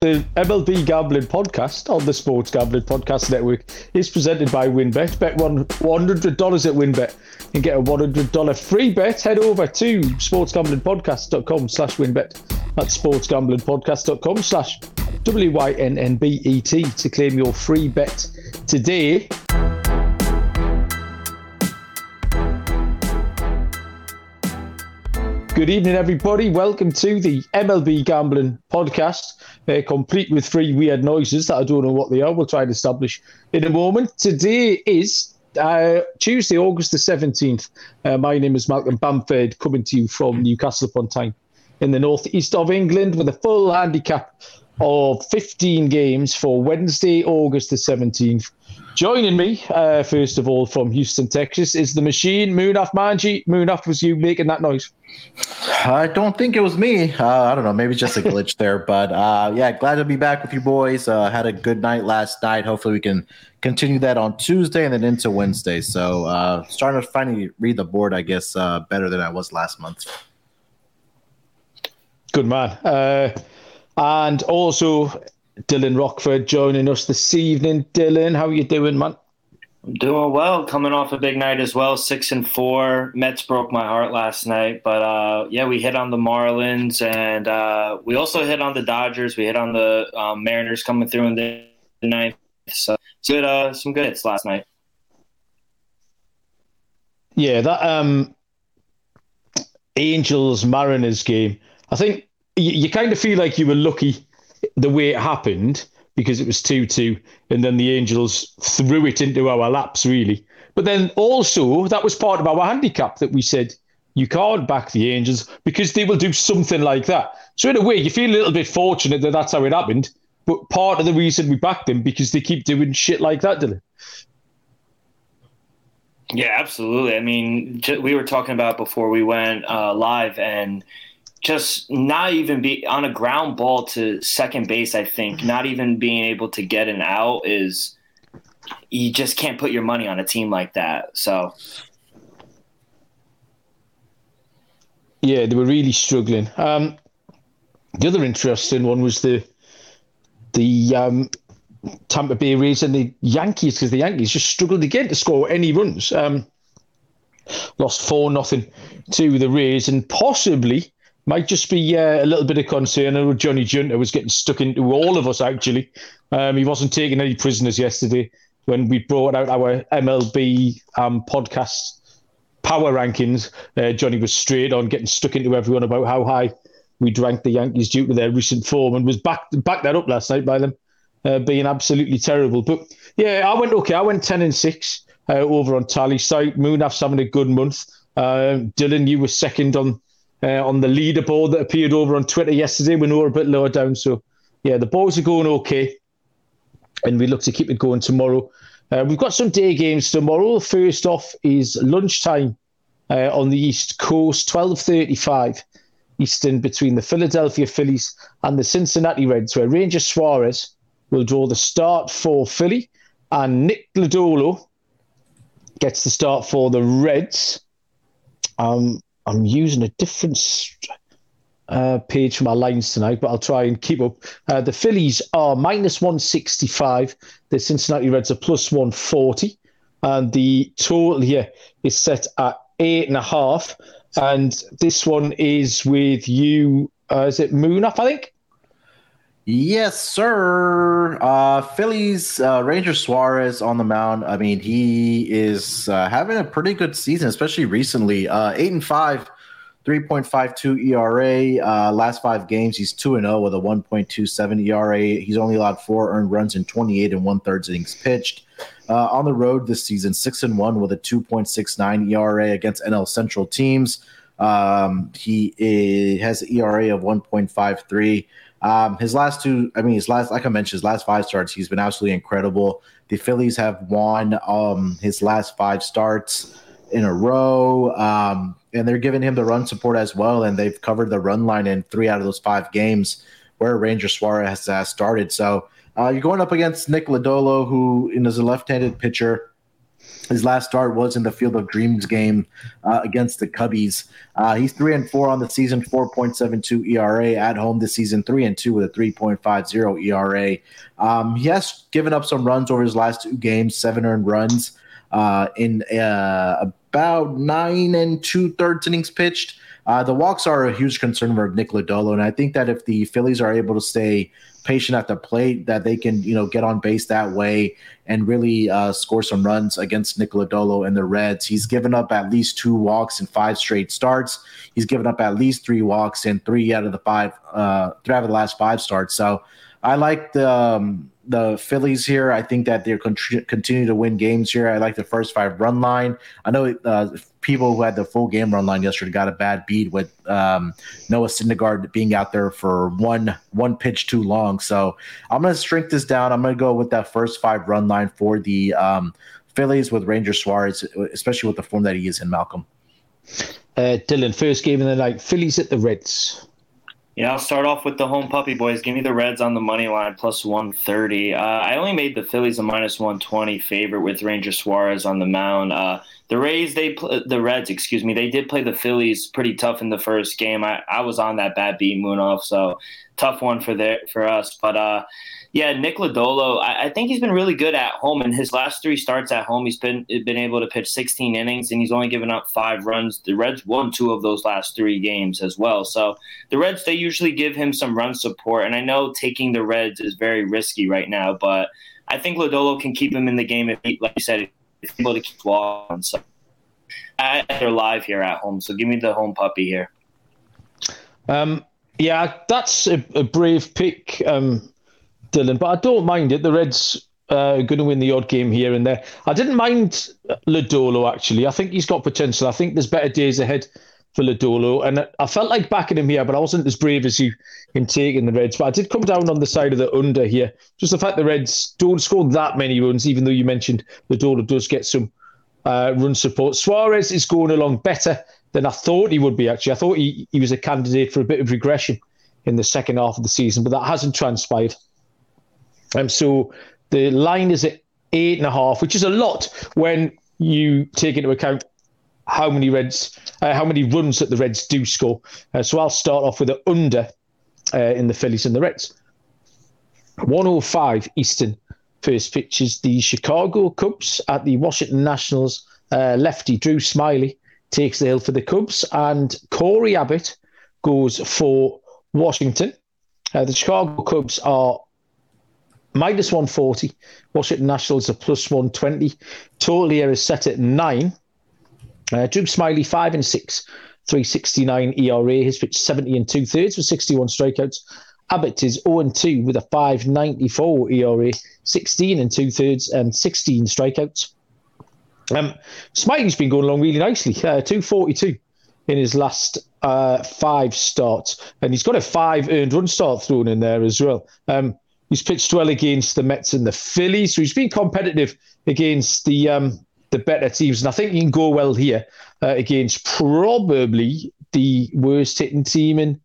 The MLB Gambling Podcast on the Sports Gambling Podcast Network is presented by WynnBET. Bet one $100 at WynnBET and get a $100 free bet. Head over to sportsgamblingpodcast.com slash WynnBET. That's sportsgamblingpodcast.com slash W-Y-N-N-B-E-T to claim your free bet today. Good evening, everybody. Welcome to the MLB Gambling Podcast, uh, complete with three weird noises that I don't know what they are. We'll try and establish in a moment. Today is uh, Tuesday, August the 17th. Uh, my name is Malcolm Bamford, coming to you from Newcastle upon Tyne in the northeast of England with a full handicap of 15 games for Wednesday, August the 17th. Joining me, uh, first of all, from Houston, Texas, is the machine, Munaf Manji. Munaf, was you making that noise? I don't think it was me. Uh, I don't know. Maybe just a glitch there. But uh, yeah, glad to be back with you boys. Uh, had a good night last night. Hopefully, we can continue that on Tuesday and then into Wednesday. So, uh, starting to finally read the board, I guess, uh, better than I was last month. Good man. And also, Dylan Rockford joining us this evening. Dylan, how are you doing, man? I'm doing well. Coming off a big night as well, six and four. Mets broke my heart last night, but uh, yeah, we hit on the Marlins and uh, we also hit on the Dodgers. We hit on the um, Mariners coming through in the ninth. So good, uh, some good hits last night. Yeah, that um, Angels Mariners game. I think you, you kind of feel like you were lucky the way it happened because it was 2 2, and then the Angels threw it into our laps, really. But then also, that was part of our handicap that we said you can't back the Angels because they will do something like that. So, in a way, you feel a little bit fortunate that that's how it happened. But part of the reason we backed them because they keep doing shit like that, Dylan. Yeah, absolutely. I mean, we were talking about before we went uh, live, and just not even be on a ground ball to second base, I think, not even being able to get an out is you just can't put your money on a team like that. So Yeah, they were really struggling. Um, the other interesting one was the the um, Tampa Bay Rays and the Yankees because the Yankees just struggled again to score any runs. Um, lost four nothing to the Rays and possibly might just be uh, a little bit of concern. I know Johnny Junta was getting stuck into all of us, actually. Um, he wasn't taking any prisoners yesterday when we brought out our MLB um, podcast power rankings. Uh, Johnny was straight on getting stuck into everyone about how high we drank the Yankees due to their recent form and was back back that up last night by them uh, being absolutely terrible. But yeah, I went okay. I went 10 and 6 uh, over on Tally site. Munaf's having a good month. Uh, Dylan, you were second on uh, on the leaderboard that appeared over on Twitter yesterday we were a bit lower down. So, yeah, the balls are going okay, and we look to keep it going tomorrow. Uh, we've got some day games tomorrow. First off is lunchtime uh, on the East Coast, twelve thirty-five Eastern, between the Philadelphia Phillies and the Cincinnati Reds, where Ranger Suarez will draw the start for Philly, and Nick Lodolo gets the start for the Reds. Um, I'm using a different uh, page for my lines tonight, but I'll try and keep up. Uh, the Phillies are minus 165. The Cincinnati Reds are plus 140. And the total here is set at eight and a half. And this one is with you. Uh, is it Munaf, I think? Yes, sir. Uh, Phillies uh, Ranger Suarez on the mound. I mean, he is uh, having a pretty good season, especially recently. Uh, eight and five, 3.52 ERA. Uh, last five games, he's two and zero with a 1.27 ERA. He's only allowed four earned runs in 28 and one thirds innings pitched. Uh, on the road this season, six and one with a 2.69 ERA against NL Central teams. Um, he is, has an ERA of 1.53. Um, his last two, I mean, his last, like I mentioned, his last five starts, he's been absolutely incredible. The Phillies have won um, his last five starts in a row, um, and they're giving him the run support as well. And they've covered the run line in three out of those five games where Ranger Suarez has started. So uh, you're going up against Nick Lodolo, who is a left-handed pitcher. His last start was in the Field of Dreams game uh, against the Cubbies. Uh, he's three and four on the season, four point seven two ERA at home this season, three and two with a three point five zero ERA. Um, he has given up some runs over his last two games, seven earned runs uh, in uh, about nine and two thirds innings pitched. Uh, the walks are a huge concern for Nick Lodolo, and I think that if the Phillies are able to stay patient at the plate, that they can you know get on base that way and really uh, score some runs against Nick Lodolo and the Reds. He's given up at least two walks in five straight starts. He's given up at least three walks in three out of the five, uh, three out of the last five starts. So I like the. Um, the Phillies here. I think that they're con- continue to win games here. I like the first five run line. I know uh, people who had the full game run line yesterday got a bad beat with um, Noah Syndergaard being out there for one one pitch too long. So I'm going to shrink this down. I'm going to go with that first five run line for the um, Phillies with Ranger Suarez, especially with the form that he is in. Malcolm. Uh, Dylan, first game of the night, Phillies at the Reds. Yeah, I'll start off with the home puppy boys. Give me the Reds on the money line plus 130. Uh, I only made the Phillies a minus 120 favorite with Ranger Suarez on the mound. Uh, the Rays, they pl- the Reds, excuse me, they did play the Phillies pretty tough in the first game. I, I was on that bad beat Munaf, so tough one for their, for us. But uh, yeah, Nick Lodolo, I, I, think he's been really good at home. In his last three starts at home, he's been been able to pitch 16 innings, and he's only given up five runs. The Reds won two of those last three games as well. So the Reds, they usually give him some run support, and I know taking the Reds is very risky right now, but I think Lodolo can keep him in the game if, he, like you said, if able to keep walking. So they're live here at home, so give me the home puppy here. Um, yeah, that's a, a brave pick. Um, Dylan, but I don't mind it. The Reds uh, going to win the odd game here and there. I didn't mind Lodolo actually. I think he's got potential. I think there's better days ahead for Lodolo, and I felt like backing him here, but I wasn't as brave as you in taking the Reds. But I did come down on the side of the under here. Just the fact the Reds don't score that many runs, even though you mentioned Lodolo does get some uh, run support. Suarez is going along better than I thought he would be. Actually, I thought he, he was a candidate for a bit of regression in the second half of the season, but that hasn't transpired. Um, so the line is at eight and a half, which is a lot when you take into account how many Reds, uh, how many runs that the Reds do score. Uh, so I'll start off with an under uh, in the Phillies and the Reds. 105 Eastern. First pitch is the Chicago Cubs at the Washington Nationals. Uh, lefty Drew Smyly takes the hill for the Cubs, and Cory Abbott goes for Washington. Uh, the Chicago Cubs are minus 140. Washington Nationals are plus 120. Total here is set at nine. Uh, Drew Smyly, five and six, 369 ERA. His pitch 70 and two thirds with 61 strikeouts. Abbott is 0 and 2 with a 594 ERA, 16 and two thirds, and 16 strikeouts. Um, Smyly's been going along really nicely, uh, 242 in his last uh, five starts, and he's got a five earned run start thrown in there as well. Um, He's pitched well against the Mets and the Phillies, so he's been competitive against the um, the better teams, and I think he can go well here uh, against probably the worst hitting team in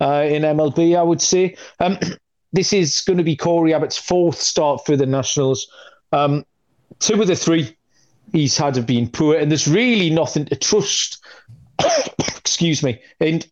uh, in MLB. I would say um, this is going to be Cory Abbott's fourth start for the Nationals. Um, two of the three he's had have been poor, and there's really nothing to trust. excuse me, and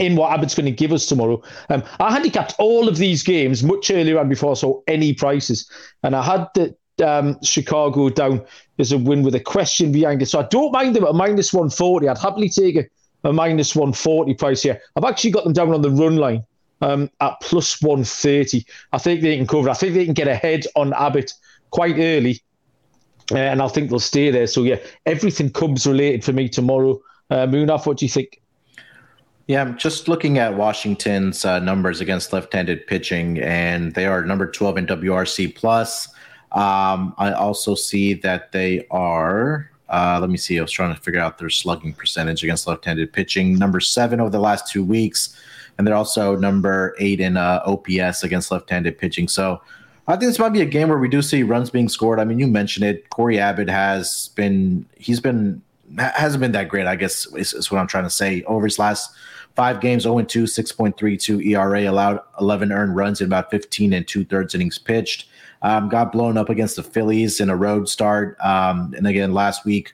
in what Abbott's going to give us tomorrow. Um, I handicapped all of these games much earlier on before I saw any prices, and I had the um, Chicago down as a win with a question behind it. So I don't mind them at minus 140. I'd happily take a, a minus 140 price here. I've actually got them down on the run line um, at plus 130. I think they can cover. I think they can get ahead on Abbott quite early. Uh, and I think they'll stay there. So, yeah, everything Cubs related for me tomorrow. Uh, Munaf, what do you think? Yeah, I'm just looking at Washington's uh, numbers against left-handed pitching, and they are number 12 in WRC plus. Um, I also see that they are. Uh, let me see. I was trying to figure out their slugging percentage against left-handed pitching. Number seven over the last two weeks, and they're also number eight in uh, OPS against left-handed pitching. So I think this might be a game where we do see runs being scored. I mean, you mentioned it. Cory Abbott has been. He's been hasn't been that great. I guess is, is what I'm trying to say over his last Five games, 0 2, 6.32 ERA, allowed 11 earned runs in about 15 and two thirds innings pitched. Um, got blown up against the Phillies in a road start. Um, and again, last week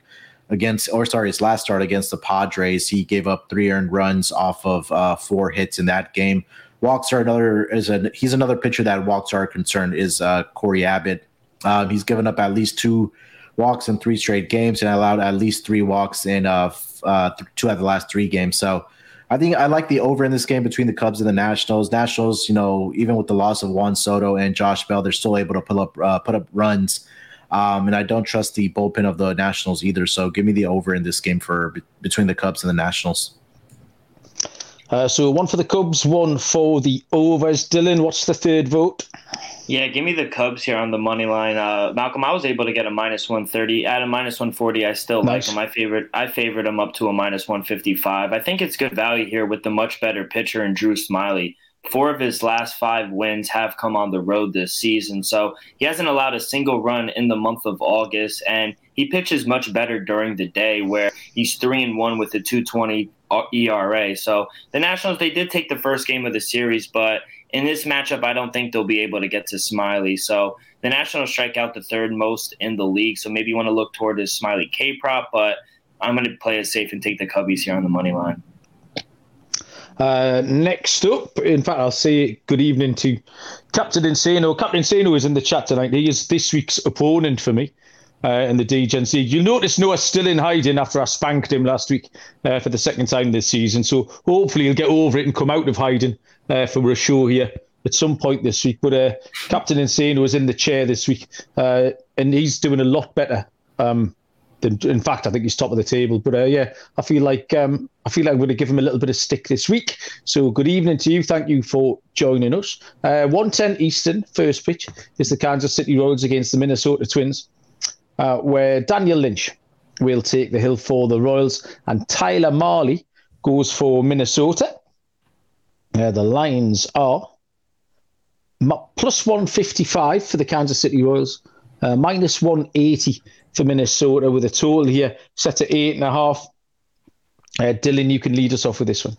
against, or sorry, his last start against the Padres, he gave up three earned runs off of uh, four hits in that game. Walks are another is a he's another pitcher that walks are concerned is uh, Cory Abbott. Um, he's given up at least two walks in three straight games and allowed at least three walks in uh, uh, two out of the last three games. So I think I like the over in this game between the Cubs and the Nationals. Nationals, you know, even with the loss of Juan Soto and Josh Bell, they're still able to put up uh, put up runs. Um, and I don't trust the bullpen of the Nationals either. So give me the over in this game for between the Cubs and the Nationals. Uh, so one for the Cubs, one for the overs. Dylan, what's the third vote? Yeah, give me the Cubs here on the money line. Uh, Malcolm, I was able to get a minus one thirty. At a minus one forty, I still nice. like him. I favorite I favored them up to a minus one fifty five. I think it's good value here with the much better pitcher and Drew Smyly. Four of his last five wins have come on the road this season, so he hasn't allowed a single run in the month of August, and he pitches much better during the day, where he's three and one with a two twenty ERA. So the Nationals they did take the first game of the series, but in this matchup, I don't think they'll be able to get to Smyly. So the Nationals strike out the third most in the league. So maybe you want to look toward his Smyly K prop, but I'm going to play it safe and take the Cubbies here on the money line. Uh, next up, in fact, I'll say good evening to Captain Insano. Captain Insano is in the chat tonight. He is this week's opponent for me uh, in the DGNC. You'll notice Noah's still in hiding after I spanked him last week uh, for the second time this season. So hopefully he'll get over it and come out of hiding uh, for a show here at some point this week. But uh, Captain Insano was in the chair this week, uh, and he's doing a lot better. Um, than, in fact, I think he's top of the table. But uh, yeah, I feel like um, I feel like I'm going to give him a little bit of stick this week. So good evening to you. Thank you for joining us. 110 Eastern first pitch is the Kansas City Royals against the Minnesota Twins uh, where Daniel Lynch will take the hill for the Royals and Tyler Mahle goes for Minnesota. The lines are plus 155 for the Kansas City Royals, uh, minus 180 for Minnesota, with a total here set at eight and a half. Uh, Dylan, you can lead us off with this one.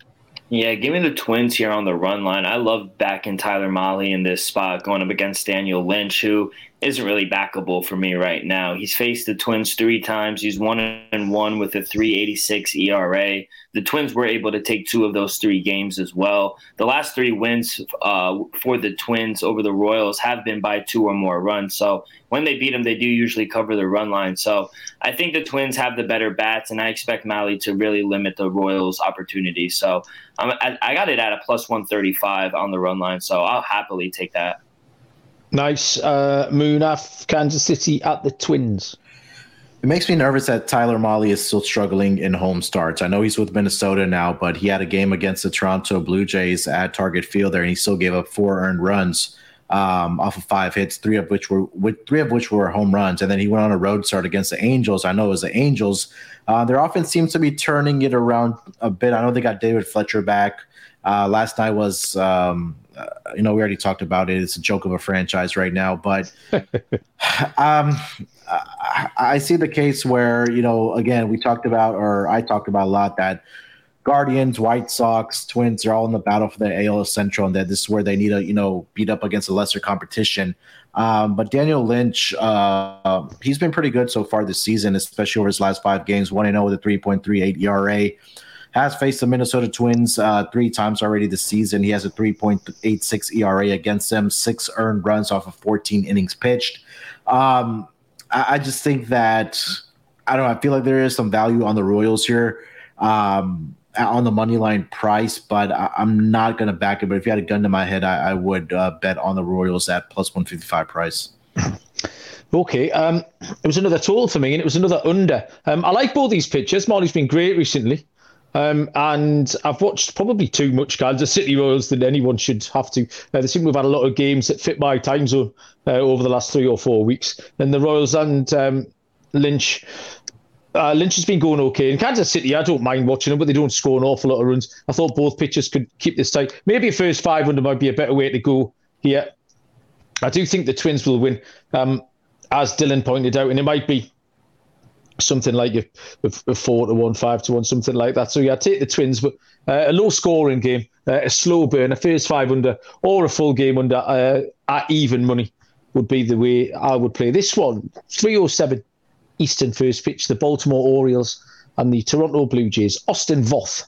Yeah, give me the Twins here on the run line. I love backing Tyler Mahle in this spot, going up against Daniel Lynch, who isn't really backable for me right now. He's faced the Twins three times. He's one and one with a 386 ERA. The Twins were able to take two of those three games as well. The last three wins uh, for the Twins over the Royals have been by two or more runs. So when they beat them, they do usually cover the run line. So I think the Twins have the better bats, and I expect Mahle to really limit the Royals' opportunities. So I, I got it at a plus 135 on the run line. So I'll happily take that. Nice. Uh, Munaf, Kansas City at the Twins. It makes me nervous that Tyler Mahle is still struggling in home starts. I know he's with Minnesota now, but he had a game against the Toronto Blue Jays at Target Field there, and he still gave up four earned runs um, off of five hits, three of which were with three of which were home runs. And then he went on a road start against the Angels. I know it was the Angels. Uh, their offense seems to be turning it around a bit. I know they got David Fletcher back. Uh, last night was um, uh, you know, we already talked about it. It's a joke of a franchise right now, but um, I, I see the case where you know, again, we talked about, or I talked about a lot that Guardians, White Sox, Twins are all in the battle for the AL Central, and that this is where they need to, you know, beat up against a lesser competition. Um, but Daniel Lynch, uh, he's been pretty good so far this season, especially over his last five games. One and zero with a three point three eight ERA has faced the Minnesota Twins uh, three times already this season. He has a 3.86 ERA against them, six earned runs off of 14 innings pitched. Um, I, I, just think that I don't know. I feel like there is some value on the Royals here. Um, on the money line price, but I, am not going to back it. But if you had a gun to my head, I, I would uh, bet on the Royals at plus 155 price. Okay, um, it was another total for me, and it was another under. Um, I like both these pitchers. Mahle's been great recently. Um, and I've watched probably too much Kansas City Royals than anyone should have to. Uh, they seem to have had a lot of games that fit my time zone uh, over the last three or four weeks. And the Royals and um, Lynch. Uh, Lynch has been going okay. In Kansas City, I don't mind watching them, but they don't score an awful lot of runs. I thought both pitchers could keep this tight. Maybe a first 500 might be a better way to go here. I do think the Twins will win, um, as Dylan pointed out, and it might be something like a, a, four to one, five to one, something like that. So yeah, take the Twins, but uh, a low scoring game, uh, a slow burn, a first five under, or a full game under uh, at even money would be the way I would play this one. Three or seven Eastern first pitch, the Baltimore Orioles and the Toronto Blue Jays. Austin Voth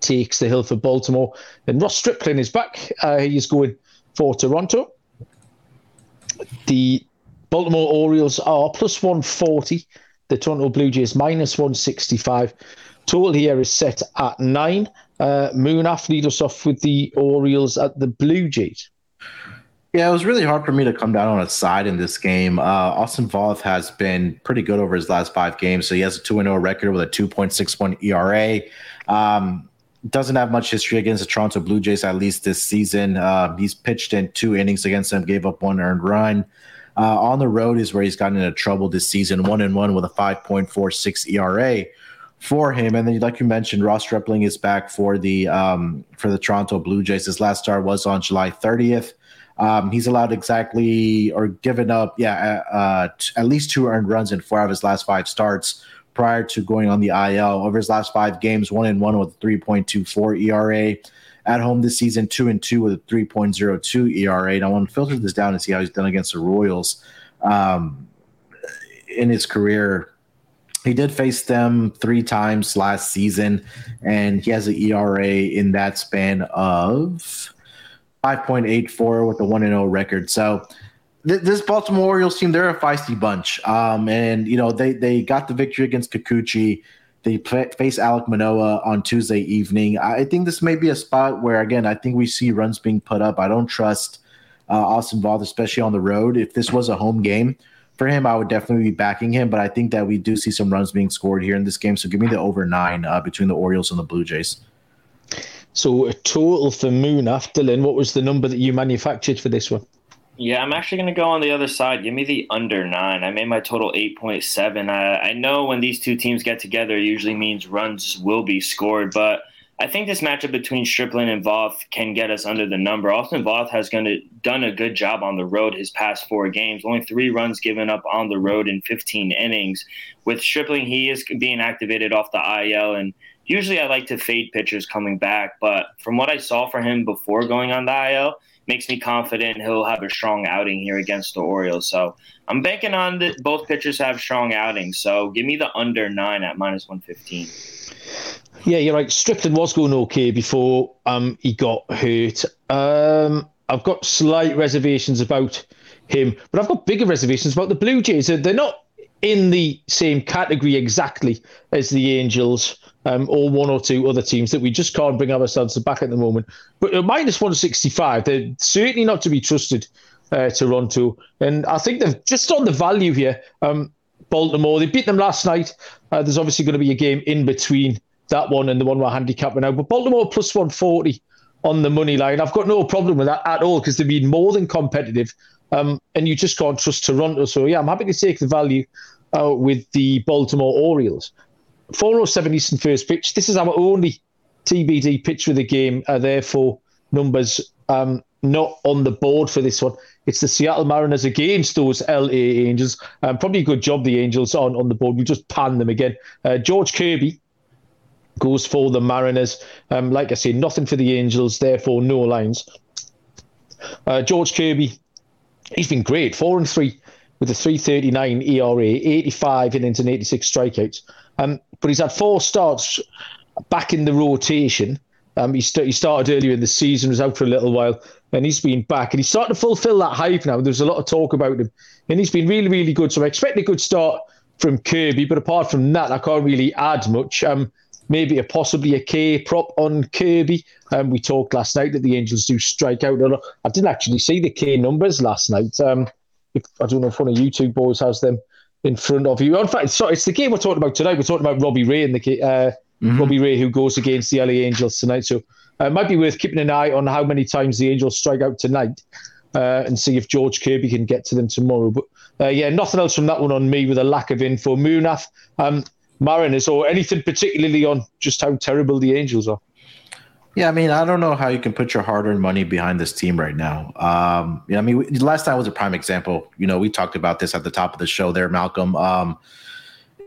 takes the hill for Baltimore. And Ross Stripling is back. Uh, is going for Toronto. The Baltimore Orioles are plus 140. The Toronto Blue Jays minus 165. Total here is set at nine. Uh, Munaf lead us off with the Orioles at the Blue Jays. Yeah, it was really hard for me to come down on a side in this game. Uh, Austin Voth has been pretty good over his last five games. So he has a 2 0 record with a 2.61 ERA. Um, doesn't have much history against the Toronto Blue Jays, at least this season. Uh, he's pitched in two innings against them, gave up one earned run. Uh, on the road is where he's gotten into trouble this season, one and one with a 5.46 ERA for him. And then, like you mentioned, Ross Stripling is back for the um, for the Toronto Blue Jays. His last start was on July 30th. Um, he's allowed exactly or given up, yeah, uh, uh, t- at least two earned runs in four of his last five starts prior to going on the IL. Over his last five games, one and one with 3.24 ERA. At home this season, two and two with a 3.02 ERA. And I want to filter this down and see how he's done against the Royals um, in his career. He did face them three times last season, and he has an ERA in that span of 5.84 with a 1 0 record. So this Baltimore Orioles team, they're a feisty bunch. Um, and, you know, they, they got the victory against Kikuchi. They play, face Alek Manoah on Tuesday evening. I think this may be a spot where, again, I think we see runs being put up. I don't trust uh, Austin Voth, especially on the road. If this was a home game for him, I would definitely be backing him. But I think that we do see some runs being scored here in this game. So give me the over nine uh, between the Orioles and the Blue Jays. So a total for Munaf, Dylan, what was the number that you manufactured for this one? Yeah, I'm actually going to go on the other side. Give me the under nine. I made my total 8.7. I, I know when these two teams get together, it usually means runs will be scored, but I think this matchup between Stripling and Voth can get us under the number. Austin Voth has gonna, done a good job on the road his past four games. Only three runs given up on the road in 15 innings. With Stripling, he is being activated off the IL, and usually I like to fade pitchers coming back, but from what I saw for him before going on the IL, makes me confident he'll have a strong outing here against the Orioles. So I'm banking on that both pitchers have strong outings. So give me the under nine at minus 115. Yeah, you're right. Stripling was going okay before um, he got hurt. Um, I've got slight reservations about him, but I've got bigger reservations about the Blue Jays. They're not in the same category exactly as the Angels um, or one or two other teams that we just can't bring ourselves back at the moment. But at minus 165, they're certainly not to be trusted, uh, Toronto. And I think they've just on the value here. Um, Baltimore, they beat them last night. Uh, there's obviously going to be a game in between that one and the one we're handicapping now. But Baltimore plus 140 on the money line. I've got no problem with that at all because they've been more than competitive. Um, and you just can't trust Toronto. So, yeah, I'm happy to take the value uh, with the Baltimore Orioles. 407 Eastern first pitch. This is our only TBD pitch of the game. Uh, therefore, numbers um, not on the board for this one. It's the Seattle Mariners against those LA Angels. Um, probably a good job the Angels on on the board. We just pan them again. Uh, George Kirby goes for the Mariners. Um, like I say, nothing for the Angels. Therefore, no lines. Uh, George Kirby, he's been great. Four and three with a 339 ERA, 85 innings and 86 strikeouts. Um, but he's had four starts back in the rotation. Um, he, st- he started earlier in the season, was out for a little while, and he's been back. And he's starting to fulfill that hype now. There's a lot of talk about him, and he's been really, really good. So I expect a good start from Kirby, but apart from that, I can't really add much. Um, maybe a possibly a K prop on Kirby. Um, we talked last night that the Angels do strike out a lot. I didn't actually see the K numbers last night. Um, if, I don't know if one of you two boys has them in front of you. In fact, sorry, it's the game we're talking about tonight. We're talking about Robbie Ray and the uh, mm-hmm. Robbie Ray who goes against the LA Angels tonight. So uh, it might be worth keeping an eye on how many times the Angels strike out tonight uh, and see if George Kirby can get to them tomorrow. But uh, yeah, nothing else from that one on me with a lack of info. Munaf, um, Mariners, or anything particularly on just how terrible the Angels are. Yeah, I mean, I don't know how you can put your hard-earned money behind this team right now. Um, I mean, we, last time was a prime example. You know, we talked about this at the top of the show there, Malcolm. Um,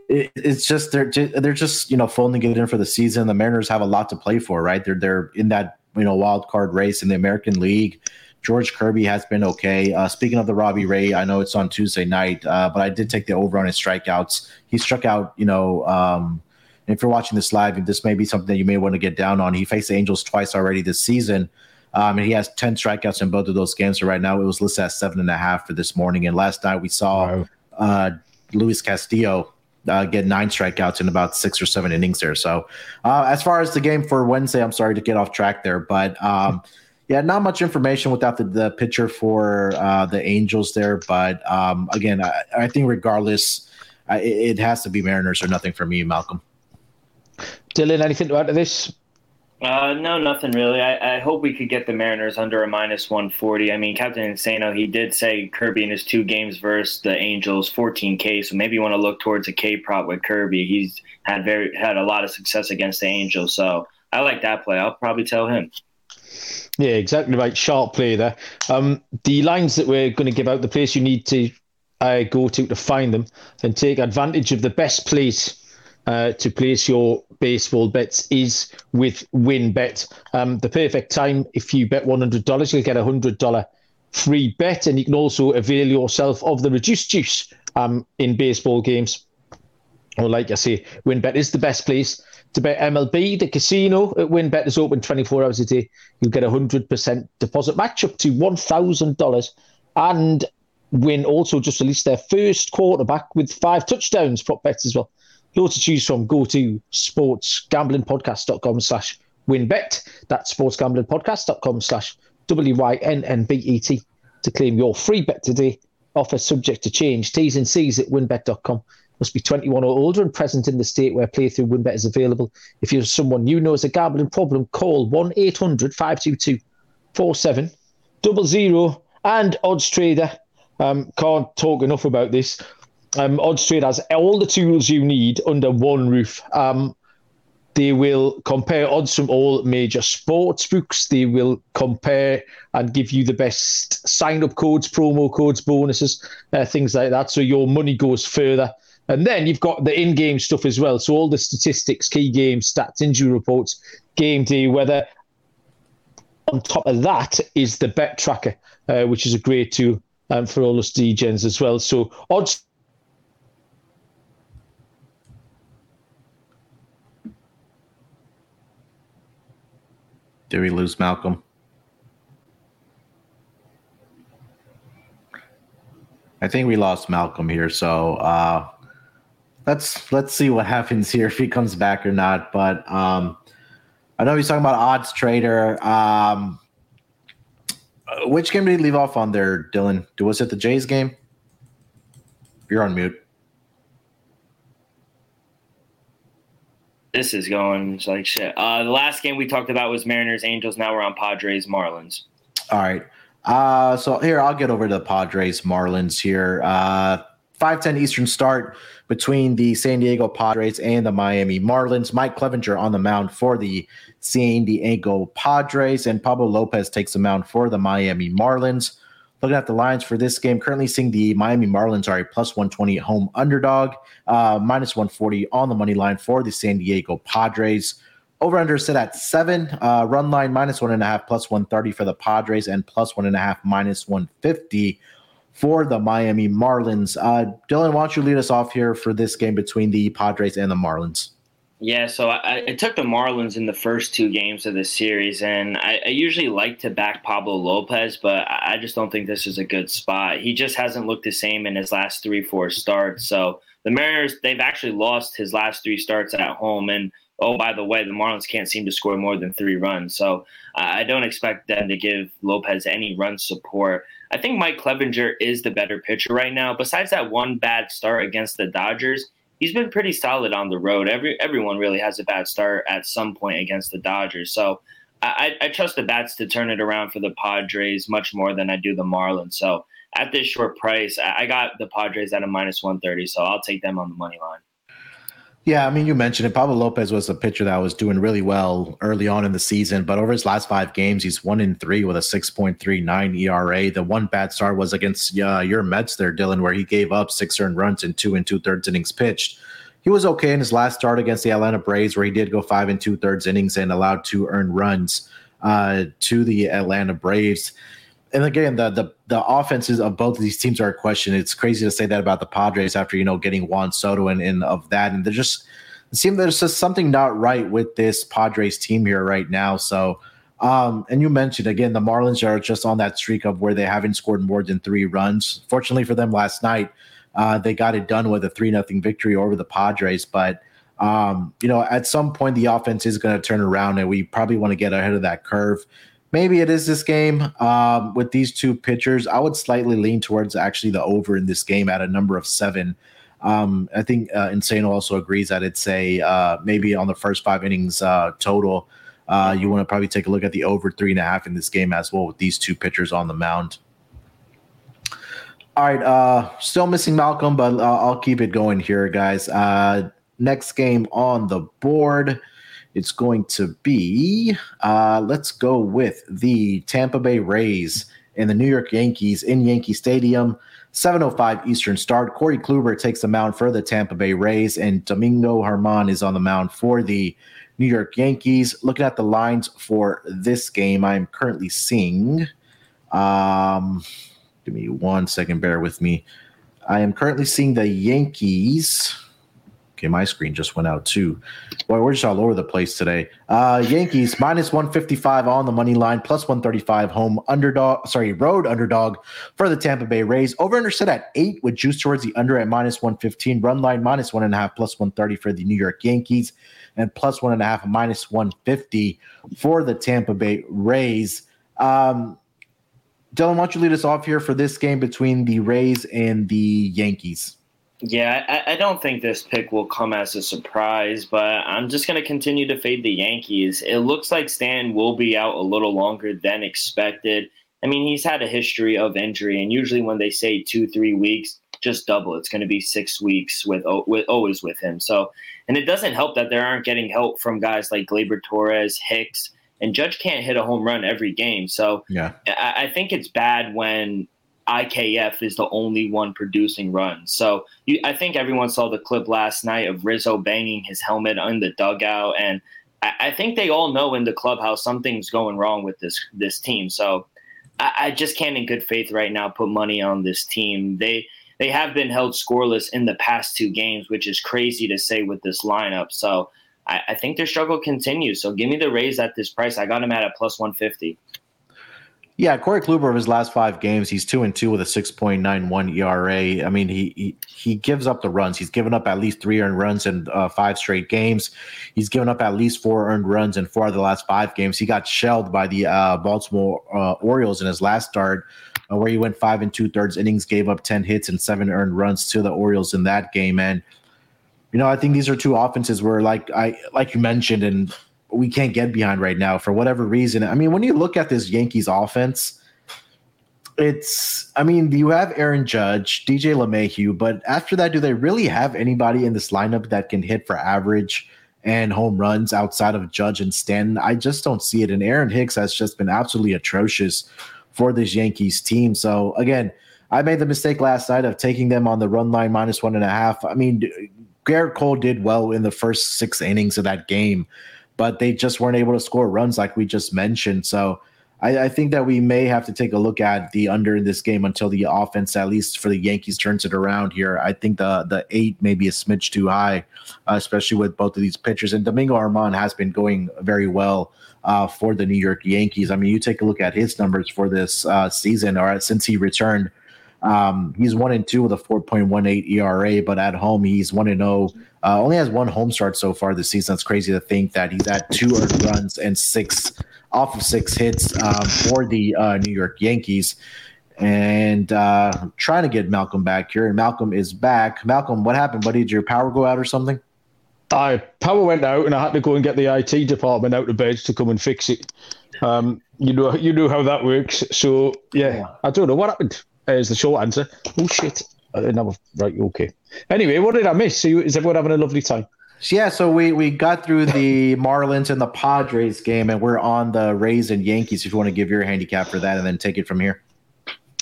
it, it's just they're they're just you know folding it in for the season. The Mariners have a lot to play for, right? They're they're in that you know wild card race in the American League. George Kirby has been okay. Uh, speaking of the Robbie Ray, I know it's on Tuesday night, uh, but I did take the over on his strikeouts. He struck out, you know, um, if you're watching this live, this may be something that you may want to get down on. He faced the Angels twice already this season. Um, and he has 10 strikeouts in both of those games. So right now it was listed at seven and a half for this morning. And last night we saw wow. uh, Luis Castillo uh, get nine strikeouts in about six or seven innings there. So uh, as far as the game for Wednesday, I'm sorry to get off track there, but um, yeah, not much information without the, the pitcher for uh, the Angels there. But um, again, I, I, think regardless, it, it has to be Mariners or nothing for me, Malcolm. Dylan, anything to add to this? Uh, no, nothing really. I, I, hope we could get the Mariners under a minus 140. I mean, Captain Insano, he did say Kirby in his two games versus the Angels, 14K. So maybe you want to look towards a K prop with Kirby. He's had very had a lot of success against the Angels. So I like that play. I'll probably tell him. Yeah, exactly right. Sharp play there. Um, the lines that we're going to give out, the place you need to uh, go to to find them and take advantage of the best place uh, to place your baseball bets is with WynnBET. Um, the perfect time if you bet $100, you'll get a $100 free bet, and you can also avail yourself of the reduced juice um, in baseball games. Or, like I say, WynnBET is the best place to bet MLB. The casino at WynnBET is open 24 hours a day. You'll get a 100% deposit match up to $1,000. And Win also just released their first quarterback with five touchdowns prop bets as well loads to choose from. Go to sportsgamblingpodcast.com slash wynnbet. That's sportsgamblingpodcast.com slash W-Y-N-N-B-E-T to claim your free bet today. Offer subject to change. T's and C's at wynnbet.com. Must be 21 or older and present in the state where playthrough WynnBET is available. If you're someone you know has a gambling problem, call 1 800 522 4700 and Odds Trader. Um, can't talk enough about this um, Odds Trade has all the tools you need under one roof. Um, they will compare odds from all major sports books. They will compare and give you the best sign up codes, promo codes, bonuses, uh, things like that. So your money goes further. And then you've got the in game stuff as well. So all the statistics, key games, stats, injury reports, game day weather. On top of that is the bet tracker, uh, which is a great tool um, for all us DJs as well. So odds Did we lose Malcolm? I think we lost Malcolm here, so uh, let's let's see what happens here if he comes back or not. But um, I know he's talking about odds trader. Um, uh, which game did he leave off on there, Dylan? Was it the Jays game? You're on mute. This is going like shit. Uh, the last game we talked about was Mariners Angels. Now we're on Padres Marlins. All right. Uh, so here I'll get over to the Padres Marlins here. Uh, 5:10 Eastern start between the San Diego Padres and the Miami Marlins. Mike Clevinger on the mound for the San Diego Padres, and Pablo Lopez takes the mound for the Miami Marlins. Looking at the lines for this game, currently seeing the Miami Marlins are a plus 120 home underdog, uh, minus 140 on the money line for the San Diego Padres. Over under set at seven. Uh, run line minus one and a half, plus 130 for the Padres, and plus one and a half, minus 150 for the Miami Marlins. Uh, Dylan, why don't you lead us off here for this game between the Padres and the Marlins? Yeah, so I, I, took the Marlins in the first two games of the series, and I, I, usually like to back Pablo Lopez, but I just don't think this is a good spot. He just hasn't looked the same in his last three, four starts. So the Mariners, they've actually lost his last three starts at home, and oh, by the way, the Marlins can't seem to score more than three runs. So I don't expect them to give Lopez any run support. I think Mike Clevinger is the better pitcher right now. Besides that one bad start against the Dodgers, he's been pretty solid on the road. Every everyone really has a bad start at some point against the Dodgers. So I, I trust the bats to turn it around for the Padres much more than I do the Marlins. So at this short price, I got the Padres at a minus one thirty. So I'll take them on the money line. Yeah, I mean, you mentioned it. Pablo Lopez was a pitcher that was doing really well early on in the season, but over his last five games, he's one in three with a 6.39 ERA. The one bad start was against uh, your Mets there, Dylan, where he gave up six earned runs in two and two thirds innings pitched. he was okay in his last start against the Atlanta Braves, where he did go five and two thirds innings and allowed two earned runs uh, to the Atlanta Braves. And again, the the the offenses of both of these teams are a question. It's crazy to say that about the Padres after you know getting Juan Soto and, of that, and they're just it seems there's just something not right with this Padres team here right now. So. Um, and you mentioned again the Marlins are just on that streak of where they haven't scored more than three runs. Fortunately for them, last night uh, they got it done with a three nothing victory over the Padres. But um, you know, at some point the offense is going to turn around, and we probably want to get ahead of that curve. Maybe it is this game um, with these two pitchers. I would slightly lean towards actually the over in this game at a number of seven. Um, I think uh, Insano also agrees that it's a uh, maybe on the first five innings uh, total. Uh, you want to probably take a look at the over three and a half in this game as well with these two pitchers on the mound. All right, uh, still missing Malcolm, but uh, I'll keep it going here, guys. Uh, next game on the board, it's going to be. Uh, let's go with the Tampa Bay Rays and the New York Yankees in Yankee Stadium. 7:05 Eastern start. Corey Kluber takes the mound for the Tampa Bay Rays, and Domingo Germán is on the mound for the New York Yankees. Looking at the lines for this game, I'm currently seeing. Um, Give me one second. Bear with me. I am currently seeing the Yankees. Okay, my screen just went out too. Boy, we're just all over the place today. Uh, Yankees minus 155 on the money line, plus 135 home underdog, sorry, road underdog for the Tampa Bay Rays. Over under set at eight with juice towards the under at minus 115. Run line minus one and a half, plus 130 for the New York Yankees, and plus one and a half, minus 150 for the Tampa Bay Rays. Um, Dylan, why don't you lead us off here for this game between the Rays and the Yankees? Yeah, I, I, don't think this pick will come as a surprise, but I'm just going to continue to fade the Yankees. It looks like Stan will be out a little longer than expected. I mean, he's had a history of injury, and usually when they say two, three weeks, just double. It's going to be six weeks with, oh, with always with him. So, and it doesn't help that they aren't getting help from guys like Gleyber Torres, Hicks, and Judge can't hit a home run every game. So yeah, I, I think it's bad when IKF is the only one producing runs. So you, I think everyone saw the clip last night of Rizzo banging his helmet on the dugout, and I, I, think they all know in the clubhouse something's going wrong with this this team. So I, I, just can't, in good faith, right now put money on this team. They they have been held scoreless in the past two games, which is crazy to say with this lineup. So I, I think their struggle continues. So give me the Rays at this price. I got them at a plus 150. Yeah, Corey Kluber of his last five games, he's two and two with a six point nine one ERA. I mean, he, he he gives up the runs. He's given up at least three earned runs in uh, five straight games. He's given up at least four earned runs in four of the last five games. He got shelled by the uh, Baltimore uh, Orioles in his last start, uh, where he went five and two thirds innings, gave up ten hits and seven earned runs to the Orioles in that game. And you know, I think these are two offenses where, like I like you mentioned, and we can't get behind right now for whatever reason. I mean, when you look at this Yankees offense, it's I mean, you have Aaron Judge, DJ LeMahieu, but after that, do they really have anybody in this lineup that can hit for average and home runs outside of Judge and Stanton? I just don't see it. And Aaron Hicks has just been absolutely atrocious for this Yankees team. So again, I made the mistake last night of taking them on the run line minus one and a half. I mean, Gerrit Cole did well in the first six innings of that game, but they just weren't able to score runs like we just mentioned. So I, I, think that we may have to take a look at the under in this game until the offense, at least for the Yankees, turns it around here. I think the the eight may be a smidge too high, uh, especially with both of these pitchers. And Domingo Germán has been going very well uh, for the New York Yankees. I mean, you take a look at his numbers for this uh, season, or since he returned um, he's one and two with a 4.18 ERA, but at home he's one and zero. Oh. Uh, only has one home start so far this season. It's crazy to think that he's at two earned runs and six off of six hits um, for the uh, New York Yankees. And uh, trying to get Malcolm back here, and Malcolm is back. Malcolm, what happened, buddy? Did your power go out or something? I power went out, and I had to go and get the IT department out of bed to come and fix it. Um, you know, you know how that works. So yeah, I don't know what happened is the short answer. Oh shit! Right, okay. Anyway, what did I miss? So, is everyone having a lovely time? Yeah, so we we got through the Marlins and the Padres game, and we're on the Rays and Yankees. If you want to give your handicap for that, and then take it from here.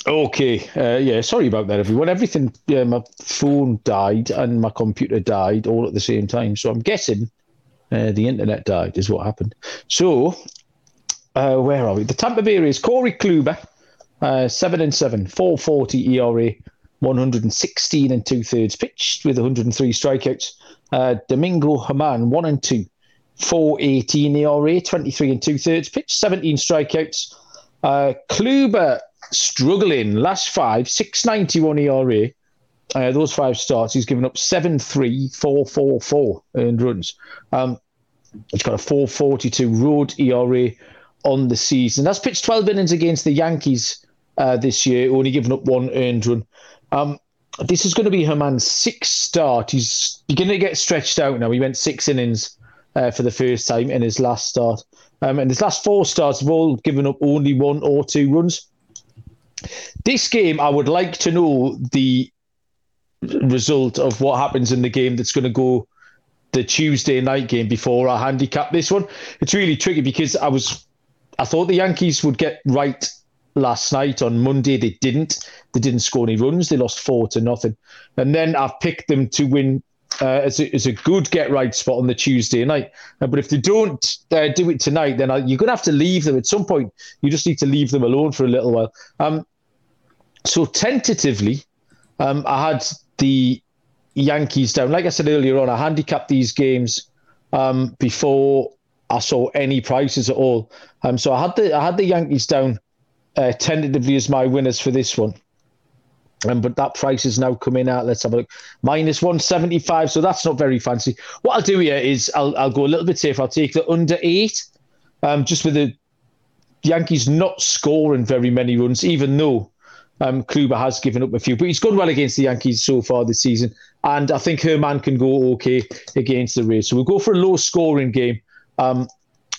Okay, uh, yeah, sorry about that, everyone. Everything, yeah, my phone died and my computer died all at the same time. So I'm guessing uh, the internet died is what happened. So, uh, where are we? The Tampa Bay Rays, Corey Kluber, uh, 7 and 7, 440 ERA, 116 and two thirds pitched with 103 strikeouts. Uh, Domingo Germán, 1 and 2, 418 ERA, 23 and two thirds pitched, 17 strikeouts. Uh, Kluber struggling last five, 691 ERA. Uh, those five starts, he's given up 7 3, 4 4 4 earned runs. Um, he's got a 442 road ERA on the season. That's pitched 12 innings against the Yankees uh, this year, only given up one earned run. Um, this is going to be Germán's sixth start. He's beginning to get stretched out now. He went six innings uh, for the first time in his last start. Um, and his last four starts have all given up only one or two runs. This game, I would like to know the result of what happens in the game that's going to go the Tuesday night game before I handicap this one. It's really tricky because I was, I thought the Yankees would get right last night on Monday. They didn't. They didn't score any runs. They lost four to nothing. And then I've picked them to win uh, as, a, as a good get right spot on the Tuesday night. Uh, but if they don't uh, do it tonight, then I, you're going to have to leave them at some point. You just need to leave them alone for a little while. Um, so tentatively, um, I had the Yankees down. Like I said earlier on, I handicapped these games um, before I saw any prices at all. Um, so I had the I had the Yankees down uh, tentatively as my winners for this one. Um, but that price is now coming out. Let's have a look. Minus 175. So that's not very fancy. What I'll do here is I'll, I'll go a little bit safe. I'll take the under eight, um, just with the Yankees not scoring very many runs, even though um, Kluber has given up a few. But he's gone well against the Yankees so far this season. And I think Germán can go okay against the Rays. So we'll go for a low scoring game. Um,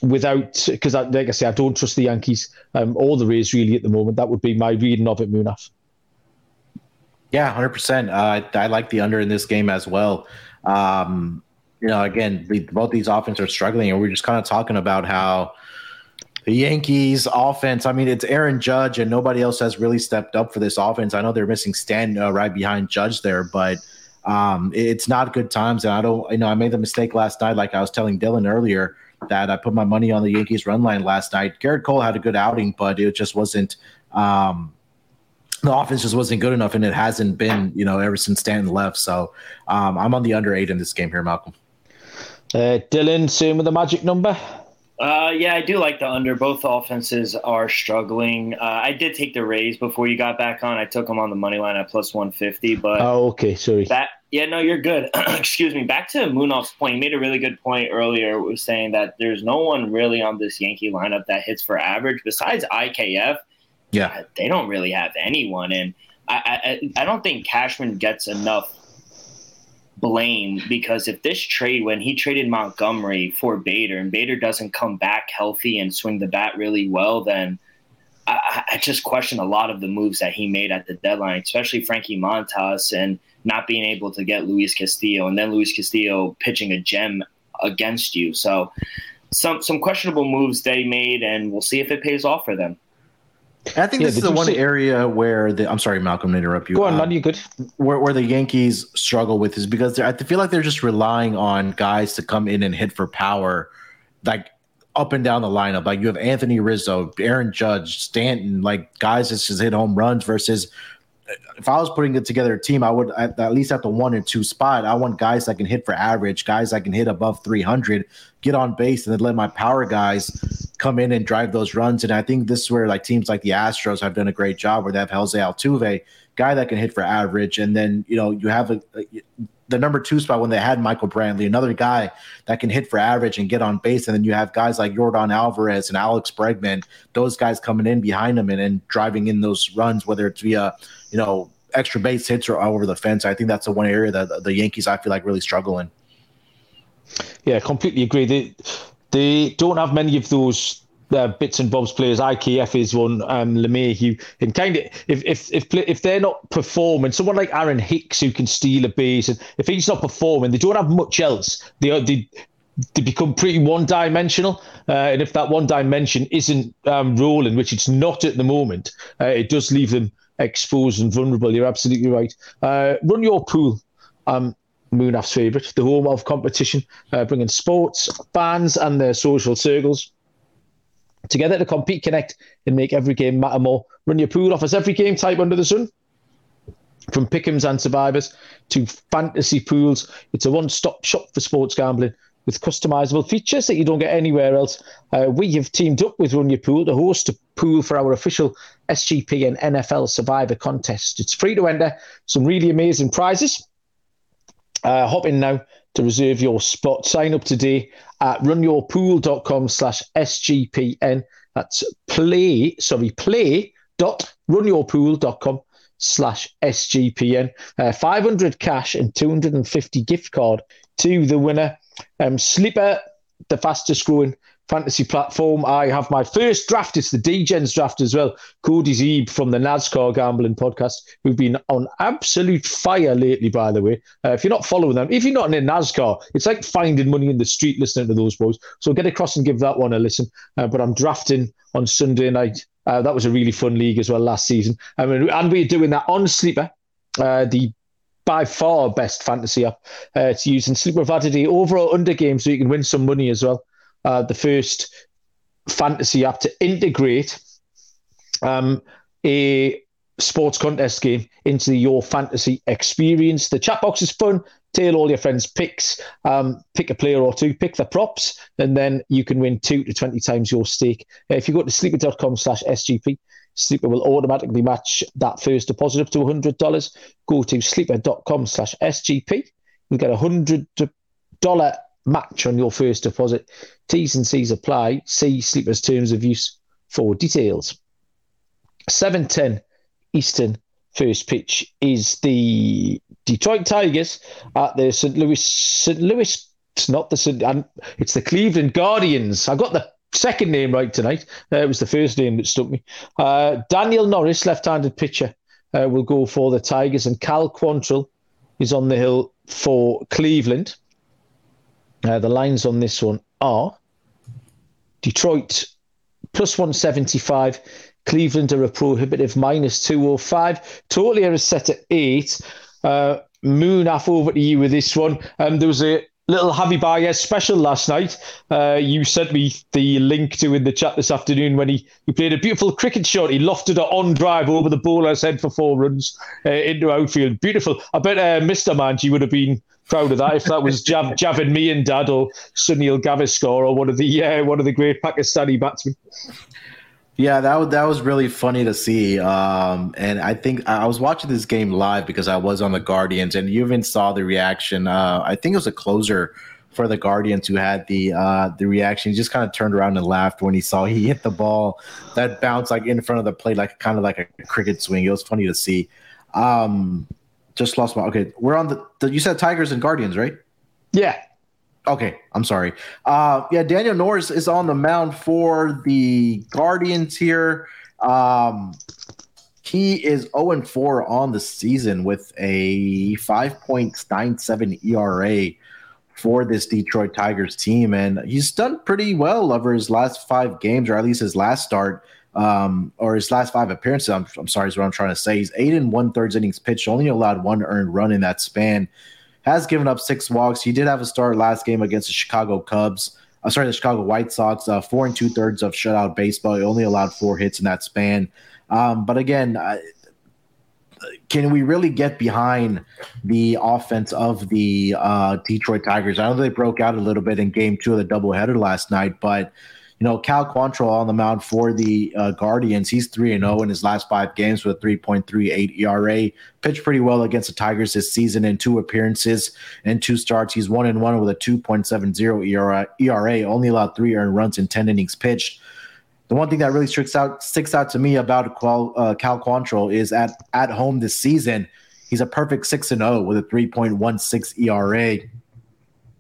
without because like I say, I don't trust the Yankees um, or the Rays really at the moment. That would be my reading of it, Munaf. Yeah, hundred uh, percent. I like the under in this game as well. Um, you know, again, both these offenses are struggling, and we're just kind of talking about how the Yankees offense. I mean, it's Aaron Judge, and nobody else has really stepped up for this offense. I know they're missing Stan uh, right behind Judge there, but um, it's not good times. And I don't, you know, I made the mistake last night, like I was telling Dylan earlier, that I put my money on the Yankees run line last night. Gerrit Cole had a good outing, but it just wasn't. Um, the offense just wasn't good enough, and it hasn't been, you know, ever since Stanton left. So um, I'm on the under eight in this game here, Malcolm. Uh, Dylan, same with the magic number. Uh, yeah, I do like the under. Both offenses are struggling. Uh, I did take the Rays before you got back on. I took them on the money line at plus 150. But oh, okay, sorry. That yeah, no, you're good. Excuse me. Back to Munaf's point. He made a really good point earlier. Was saying that there's no one really on this Yankee lineup that hits for average besides IKF. Yeah, they don't really have anyone, and I I, I don't think Cashman gets enough blame because if this trade, when he traded Montgomery for Bader, and Bader doesn't come back healthy and swing the bat really well, then I, I, just question a lot of the moves that he made at the deadline, especially Frankie Montas and not being able to get Luis Castillo, and then Luis Castillo pitching a gem against you. So some some questionable moves they made, and we'll see if it pays off for them. I think yeah, this is the one see- area where the I'm sorry, Malcolm, to interrupt you. Go on, um, man, you good. Where, where the Yankees struggle with is because I feel like they're just relying on guys to come in and hit for power, like up and down the lineup. Like you have Anthony Rizzo, Aaron Judge, Stanton, like guys that just hit home runs versus if I was putting it together a team, I would at, least at the one and two spot. I want guys that can hit for average, guys that can hit above 300, get on base, and then let my power guys come in and drive those runs. And I think this is where like teams like the Astros have done a great job, where they have Jose Altuve, guy that can hit for average, and then you know you have a, a the number two spot when they had Michael Brantley, another guy that can hit for average and get on base. And then you have guys like Jordan Alvarez and Alex Bregman, those guys coming in behind them and, and driving in those runs, whether it's via, you know, extra base hits or over the fence. I think that's the one area that the Yankees I feel like really struggle in. Yeah, completely agree. They they don't have many of those uh, bits and bobs players. IKF is one, um, LeMahieu, and kind of if if if if they're not performing, someone like Aaron Hicks who can steal a base, and if he's not performing, they don't have much else. They they they become pretty one dimensional, uh, and if that one dimension isn't um, rolling, which it's not at the moment, uh, it does leave them exposed and vulnerable. You're absolutely right. Uh, run your pool. Um, Munaf's favourite, the home of competition, uh, bringing sports, fans, and their social circles together to compete, connect, and make every game matter more. Run your pool offers every game type under the sun. From pick'ems and survivors to fantasy pools, it's a one-stop shop for sports gambling with customizable features that you don't get anywhere else. Uh, we have teamed up with Run Your Pool to host a pool for our official SGPN NFL Survivor contest. It's free to enter, some really amazing prizes. Uh, hop in now to reserve your spot. Sign up today at runyourpool.com slash SGPN. That's play, sorry, play dot runyourpool.com slash SGPN. Uh, 500 cash and 250 gift card to the winner. Um, Sleeper, the fastest growing fantasy platform. I have my first draft. It's the DGens draft as well. Cody Zeeb from the NASCAR Gambling Podcast, who've been on absolute fire lately, by the way. Uh, if you're not following them, if you're not in NASCAR, it's like finding money in the street listening to those boys. So get across and give that one a listen. Uh, but I'm drafting on Sunday night. Uh, that was a really fun league as well last season. I mean, and we're doing that on Sleeper, uh, the by far best fantasy app uh, to use. And Sleeper have added the overall under game so you can win some money as well. Uh, the first fantasy app to integrate um, a sports contest game into your fantasy experience. The chat box is fun. Tell all your friends picks, um, pick a player or two, pick the props, and then you can win two to 20 times your stake. Uh, if you go to sleeper.com slash SGP, Sleeper will automatically match that first deposit up to $100. Go to sleeper.com slash SGP. You'll get a $100 match on your first deposit. T's and C's apply. See Sleeper's terms of use for details. 7.10 Eastern first pitch is the Detroit Tigers at the St. Louis St. Louis. It's not the St. It's the Cleveland Guardians. I've got the second name right tonight. Uh, it was the first name that stuck me. Uh, Daniel Norris, left-handed pitcher, uh, will go for the Tigers, and Cal Quantrill is on the hill for Cleveland. Uh, the lines on this one are Detroit plus 175, Cleveland are a prohibitive minus 205, Totally is set at eight. Uh, Munaf over to you with this one. Um, there was a little Javi Baez special last night. Uh, you sent me the link to in the chat this afternoon when he, he played a beautiful cricket shot. He lofted it on drive over the bowler's head for four runs uh, into outfield. Beautiful. I bet uh, Mr. Manji would have been proud of that if that was Jav, Javed Miandad or Sunil Gavaskar or one of the uh, one of the great Pakistani batsmen. Yeah, that that was really funny to see. Um, and I think I was watching this game live because I was on the Guardians, and you even saw the reaction. Uh, I think it was a closer for the Guardians who had the uh, the reaction. He just kind of turned around and laughed when he saw he hit the ball that bounced like in front of the plate, like kind of like a cricket swing. It was funny to see. Um, just lost my. Okay, we're on the, the. You said Tigers and Guardians, right? Yeah. Okay, I'm sorry. Uh, yeah, Daniel Norris is on the mound for the Guardians here. Um, he is 0 4 on the season with a 5.97 ERA for this Detroit Tigers team. And he's done pretty well over his last five games, or at least his last start, um, or his last five appearances. I'm, I'm sorry, is what I'm trying to say. He's eight and one thirds innings pitched, only allowed one earned run in that span has given up six walks. He did have a start last game against the Chicago Cubs. Uh, sorry, the Chicago White Sox. Uh, four and two thirds of shutout baseball. He only allowed four hits in that span. Um, but again, can we really get behind the offense of the uh, Detroit Tigers? I know they broke out a little bit in Game Two of the doubleheader last night, but you know, Cal Quantrill on the mound for the uh, Guardians. He's 3 and 0 in his last five games with a 3.38 ERA. Pitched pretty well against the Tigers this season in two appearances and two starts. He's 1 and 1 with a 2.70 ERA, ERA, only allowed three earned runs in 10 innings pitched. The one thing that really sticks out sticks out to me about Cal, uh, Cal Quantrill is at at home this season, he's a perfect 6 and 0 with a 3.16 ERA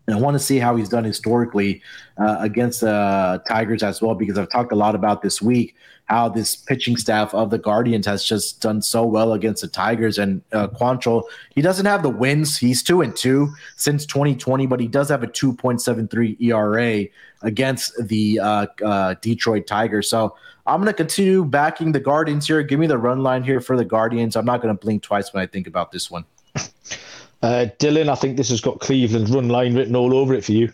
And I want to see how he's done historically uh, against the uh, Tigers as well, because I've talked a lot about this week how this pitching staff of the Guardians has just done so well against the Tigers. And uh, Quantrill, he doesn't have the wins. He's two and two since 2020, but he does have a 2.73 ERA against the uh, uh, Detroit Tigers. So I'm going to continue backing the Guardians here. Give me the run line here for the Guardians. I'm not going to blink twice when I think about this one. Uh, Dylan, I think this has got Cleveland run line written all over it for you.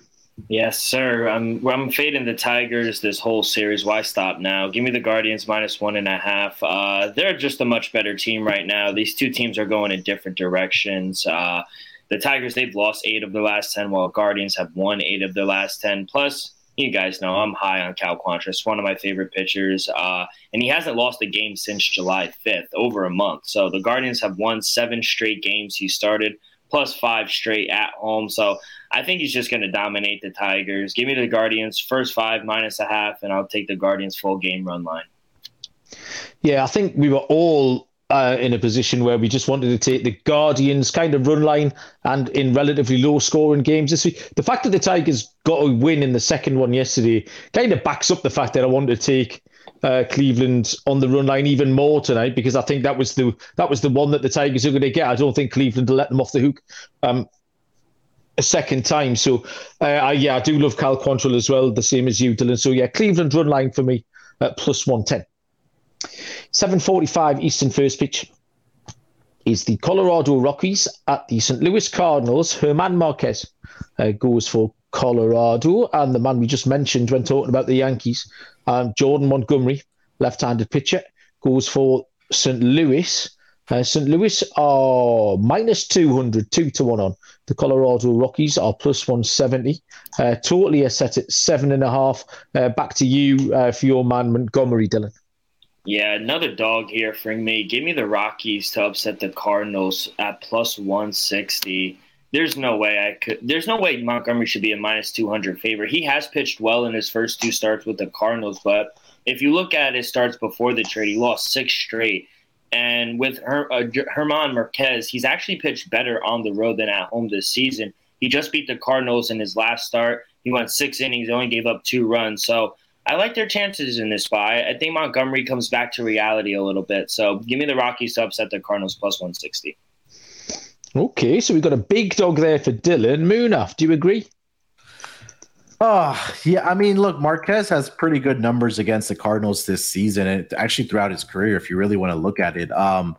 Yes, sir. I'm I'm fading the Tigers this whole series. Why stop now? Give me the Guardians minus one and a half. Uh, they're just a much better team right now. These two teams are going in different directions. Uh, the Tigers they've lost eight of their last ten, while Guardians have won eight of their last ten. Plus, you guys know I'm high on Cal Quantrill. One of my favorite pitchers, uh, and he hasn't lost a game since July 5th, over a month. So the Guardians have won seven straight games he started plus five straight at home. So I think he's just going to dominate the Tigers. Give me the Guardians first five minus a half, and I'll take the Guardians full game run line. Yeah, I think we were all uh, in a position where we just wanted to take the Guardians kind of run line and in relatively low scoring games this week. The fact that the Tigers got a win in the second one yesterday kind of backs up the fact that I wanted to take uh, Cleveland on the run line even more tonight because I think that was the that was the one that the Tigers are going to get. I don't think Cleveland will let them off the hook um, a second time. So uh, I, yeah, I do love Cal Quantrill as well, the same as you, Dylan. So yeah, Cleveland run line for me at plus one ten. Seven forty five Eastern first pitch is the Colorado Rockies at the St. Louis Cardinals. Germán Marquez uh, goes for Colorado, and the man we just mentioned when talking about the Yankees, um, Jordan Montgomery, left-handed pitcher, goes for St. Louis. Uh, St. Louis are minus 200, 2 to 1 on. The Colorado Rockies are plus 170. Uh, totally a set at 7.5. Uh, back to you uh, for your man, Montgomery, Dylan. Yeah, another dog here for me. Give me the Rockies to upset the Cardinals at plus 160 there's no way I could. There's no way Montgomery should be a minus 200 favorite. He has pitched well in his first two starts with the Cardinals, but if you look at his starts before the trade, he lost six straight. And with uh, German Marquez, he's actually pitched better on the road than at home this season. He just beat the Cardinals in his last start. He went six innings, only gave up two runs. So I like their chances in this spot. I think Montgomery comes back to reality a little bit. So give me the Rockies to upset the Cardinals plus 160. Okay, so we've got a big dog there for Dylan. Munaf, do you agree? Oh, yeah. I mean, look, Marquez has pretty good numbers against the Cardinals this season, and actually throughout his career, if you really want to look at it. Um,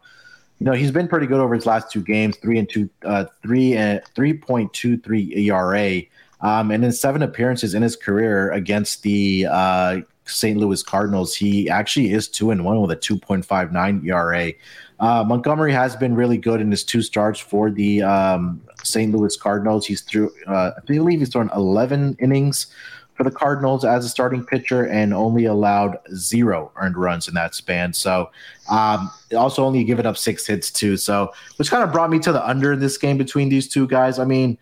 you know, he's been pretty good over his last two games, three and two, uh, three and three point two three ERA, um, and in seven appearances in his career against the uh, St. Louis Cardinals, he actually is two and one with a two point five nine ERA. Uh, Montgomery has been really good in his two starts for the um, St. Louis Cardinals. He's through, uh, I believe he's thrown 11 innings for the Cardinals as a starting pitcher and only allowed zero earned runs in that span. So, um, also only given up six hits too. So, which kind of brought me to the under in this game between these two guys. I mean,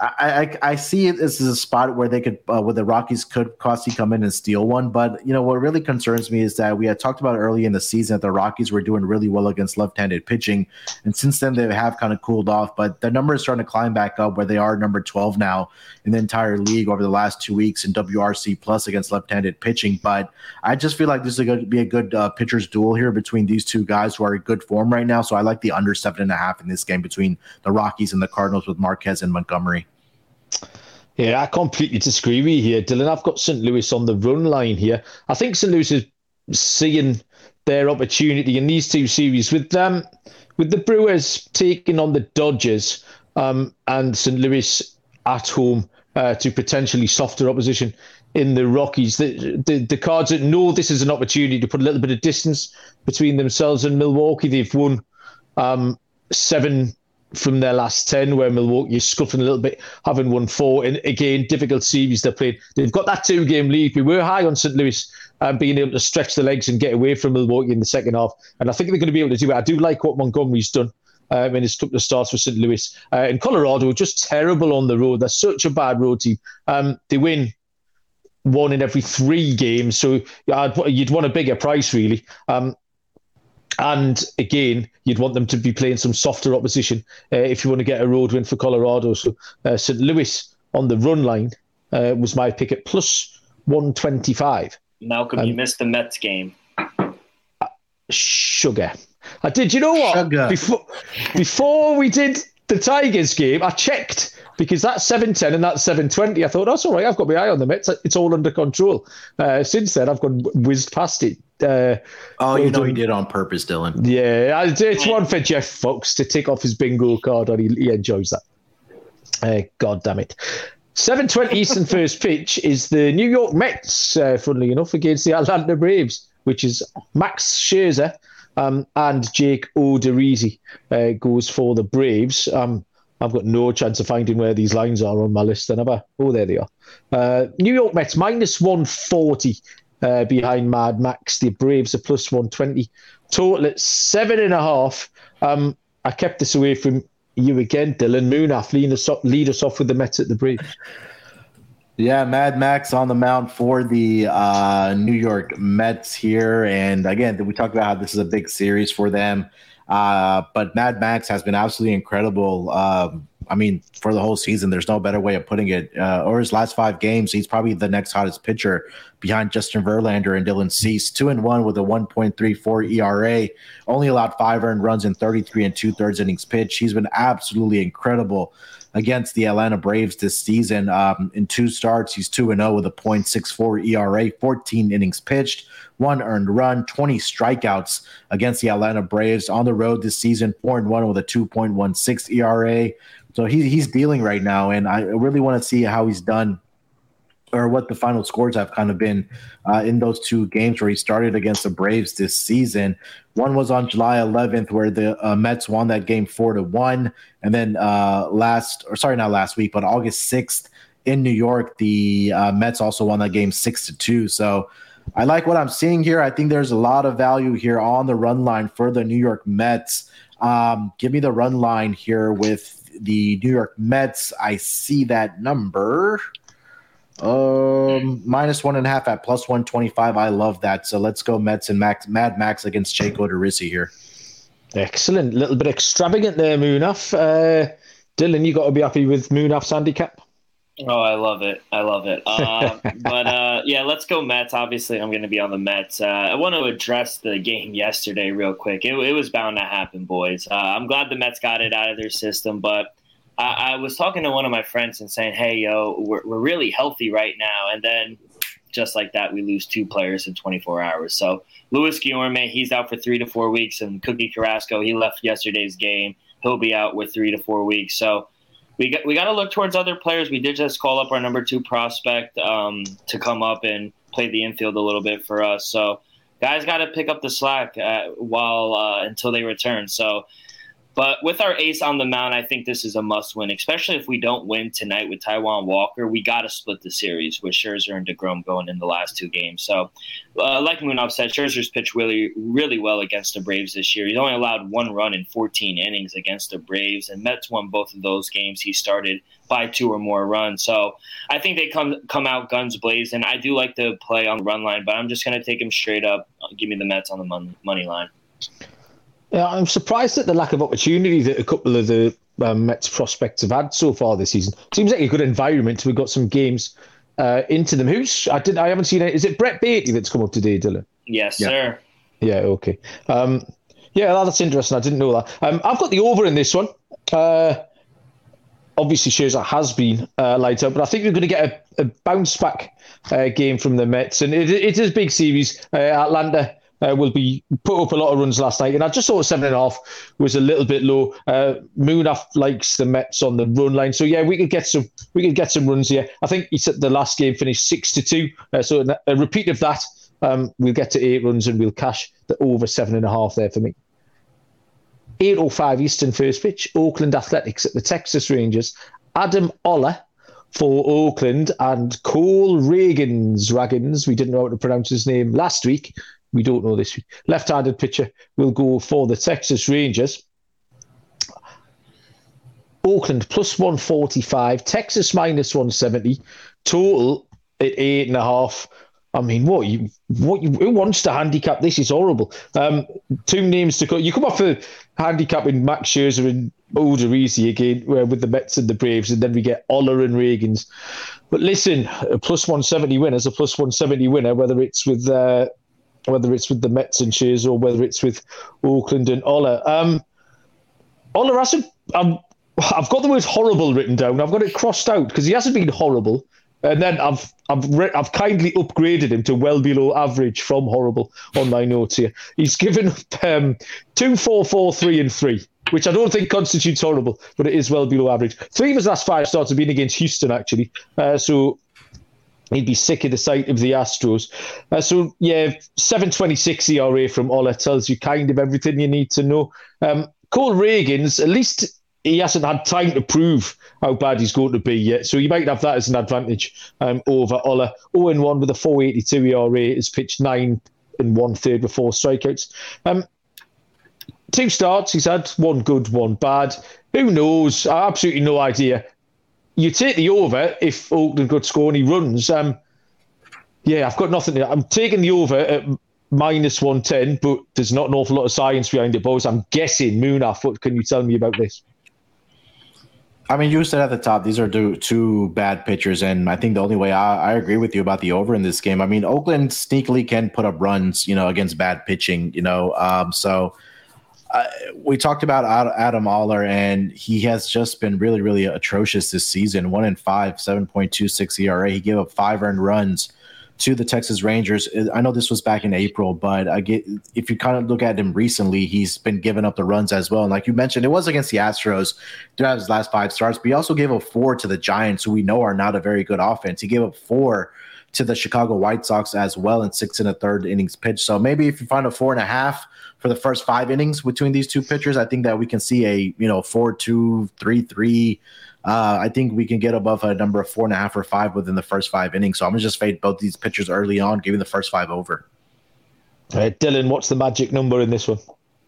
I, I, I see it as a spot where they could uh, where the Rockies could possibly come in and steal one. But you know what really concerns me is that we had talked about early in the season that the Rockies were doing really well against left-handed pitching, and since then they have kind of cooled off. But the number is starting to climb back up where they are number 12 now in the entire league over the last two weeks in WRC plus against left-handed pitching. But I just feel like this is going to be a good uh, pitchers duel here between these two guys who are in good form right now. So I like the under seven and a half in this game between the Rockies and the Cardinals with Marquez and Montgomery. Yeah, I completely disagree with you here, Dylan. I've got St. Louis on the run line here. I think St. Louis is seeing their opportunity in these two series with them, um, with the Brewers taking on the Dodgers um, and St. Louis at home uh, to potentially softer opposition in the Rockies. The, the, the Cards know this is an opportunity to put a little bit of distance between themselves and Milwaukee. They've won um, seven from their last 10, where Milwaukee is scuffing a little bit, having won four. And again, difficult series they played. They've got that two game lead. We were high on St. Louis um, being able to stretch the legs and get away from Milwaukee in the second half. And I think they're going to be able to do it. I do like what Montgomery's done. Um, in his couple starts for St. Louis. Uh, in Colorado, just terrible on the road. They're such a bad road team. Um, they win one in every three games, so you'd want a bigger price, really. Um, and again, you'd want them to be playing some softer opposition uh, if you want to get a road win for Colorado. So uh, St. Louis on the run line uh, was my pick at plus 125. Malcolm, um, you missed the Mets game. Sugar. I did. You know what? Sugar. Before before we did the Tigers game, I checked because that's 710 and that's 720. I thought, that's all right. I've got my eye on them. It's, it's all under control. Uh, since then, I've gone whizzed past it. Uh, oh, you know he did on purpose, Dylan. Yeah, it's one for Jeff Fox to take off his bingo card, and he, he enjoys that. Uh, God damn it. 7.20 Eastern first pitch is the New York Mets, uh, funnily enough, against the Atlanta Braves, which is Max Scherzer um, and Jake Odorizzi uh, goes for the Braves. Um, I've got no chance of finding where these lines are on my list, then, have I? Oh, there they are. Uh, New York Mets minus 140 uh, behind Mad Max. The Braves are plus 120. Total at seven and a half. Um, I kept this away from you again, Dylan Munaf. Lead us, up, lead us off with the Mets at the Braves. Yeah, Mad Max on the mound for the uh, New York Mets here. And again, we talked about how this is a big series for them. Uh, but Mad Max has been absolutely incredible. Um, I mean, for the whole season, there's no better way of putting it. Uh, or his last five games, he's probably the next hottest pitcher behind Justin Verlander and Dylan Cease. Two and one with a 1.34 ERA, only allowed five earned runs in 33 and two thirds innings pitch. He's been absolutely incredible against the Atlanta Braves this season. Um, in two starts, he's 2 0 with a 0.64 ERA, 14 innings pitched, one earned run, 20 strikeouts against the Atlanta Braves on the road this season, 4 and 1 with a 2.16 ERA. So he, he's dealing right now, and I really want to see how he's done or what the final scores have kind of been uh, in those two games where he started against the Braves this season. One was on July 11th, where the uh, Mets won that game four to one, and then uh, last, or sorry, not last week, but August 6th in New York, the uh, Mets also won that game six to two. So I like what I'm seeing here. I think there's a lot of value here on the run line for the New York Mets. Um, give me the run line here with the New York Mets. I see that number. Um, minus one and a half at plus one twenty five. I love that. So let's go Mets and Max Mad Max against Jake Odorizzi here. Excellent. A little bit extravagant there, Munaf. Uh, Dylan, you got to be happy with Munaf's handicap. Oh, I love it. I love it. Uh, but uh, yeah, let's go Mets. Obviously, I'm going to be on the Mets. Uh, I want to address the game yesterday real quick. It, it was bound to happen, boys. Uh, I'm glad the Mets got it out of their system, but I, I, was talking to one of my friends and saying, "Hey, yo, we're, we're really healthy right now," and then just like that, we lose two players in 24 hours. So Luis Guillorme, he's out for three to four weeks, and Cookie Carrasco, he left yesterday's game. He'll be out with three to four weeks. So we got we got to look towards other players. We did just call up our number two prospect um, to come up and play the infield a little bit for us. So guys got to pick up the slack uh, while uh, until they return. So but with our ace on the mound, I think this is a must win, especially if we don't win tonight with Taijuan Walker. We got to split the series with Scherzer and DeGrom going in the last two games. So, uh, like Munaf said, Scherzer's pitched really, really well against the Braves this year. He's only allowed one run in 14 innings against the Braves, and Mets won both of those games. He started by two or more runs. So I think they come come out guns blazing. I do like to play on the run line, but I'm just going to take him straight up. Give me the Mets on the money line. Yeah, I'm surprised at the lack of opportunity that a couple of the um, Mets prospects have had so far this season. Seems like a good environment. We've got some games uh, into them. Who's I did I haven't seen it. Is it Brett Baty that's come up today, Dylan? Yes, yeah. sir. Yeah. Okay. Um, yeah, that's interesting. I didn't know that. Um, I've got the over in this one. Uh, obviously, Scherzer has been uh, light up, but I think we're going to get a, a bounce back uh, game from the Mets, and it, it is a big series. Uh, Atlanta uh, will be put up a lot of runs last night, and I just thought seven and a half was a little bit low. Uh, Munaf likes the Mets on the run line, so yeah, we could get some we could get some runs here. I think he said the last game finished six to two, uh, so a repeat of that, um, we'll get to eight runs and we'll cash the over seven and a half there for me. 8.05 Eastern first pitch, Oakland Athletics at the Texas Rangers. Adam Oller for Oakland and Cole Reagans, Ragans, we didn't know how to pronounce his name last week, we don't know this left-handed pitcher will go for the Texas Rangers. Oakland plus 145, Texas minus 170, total at eight and a half. I mean, what you what you, who wants to handicap this is horrible. Um, two names to go. You come off for handicapping Max Scherzer and Odorizzi again with the Mets and the Braves, and then we get Oller and Ragans. But listen, a plus 170 winner is a plus 170 winner, whether it's with uh, whether it's with the Mets and Shears or whether it's with Oakland and Oller. Um, Oller hasn't. Um, I've got the word horrible written down. I've got it crossed out because he hasn't been horrible. And then I've I've re- I've kindly upgraded him to well below average from horrible on my notes here. He's given um, two, four, four, three, and three, which I don't think constitutes horrible, but it is well below average. Three of his last five starts have been against Houston, actually. Uh, so he'd be sick of the sight of the Astros. Uh, so yeah, seven twenty six ERA from Oller tells you kind of everything you need to know. Um, Cole Ragans, at least he hasn't had time to prove how bad he's going to be yet. So you might have that as an advantage um, over Oller. 0 1 with a 482 ERA, has pitched nine and one third with four strikeouts. Um, two starts, he's had one good, one bad. Who knows? Absolutely no idea. You take the over if Oakland could score and he runs. Um, yeah, I've got nothing. I'm taking the over at minus 110, but there's not an awful lot of science behind it, boys. I'm guessing Munaf. What can you tell me about this? I mean, you said at the top, these are two, two bad pitchers, and I think the only way I, I, agree with you about the over in this game. I mean, Oakland sneakily can put up runs, you know, against bad pitching, you know. Um, so uh, we talked about Adam Oller, and he has just been really, really atrocious this season. One in five, 7.26 ERA. He gave up five earned runs to the Texas Rangers. I know this was back in April, but I get if you kind of look at him recently, he's been giving up the runs as well. And like you mentioned, it was against the Astros throughout his last five starts, but he also gave up four to the Giants, who we know are not a very good offense. He gave up four to the Chicago White Sox as well in six and a third innings pitch. So maybe if you find a four and a half for the first five innings between these two pitchers, I think that we can see a you know four two three three uh, I think we can get above a number of four and a half or five within the first five innings. So I'm gonna just fade both these pitchers early on, giving the first five over. Dylan, what's the magic number in this one?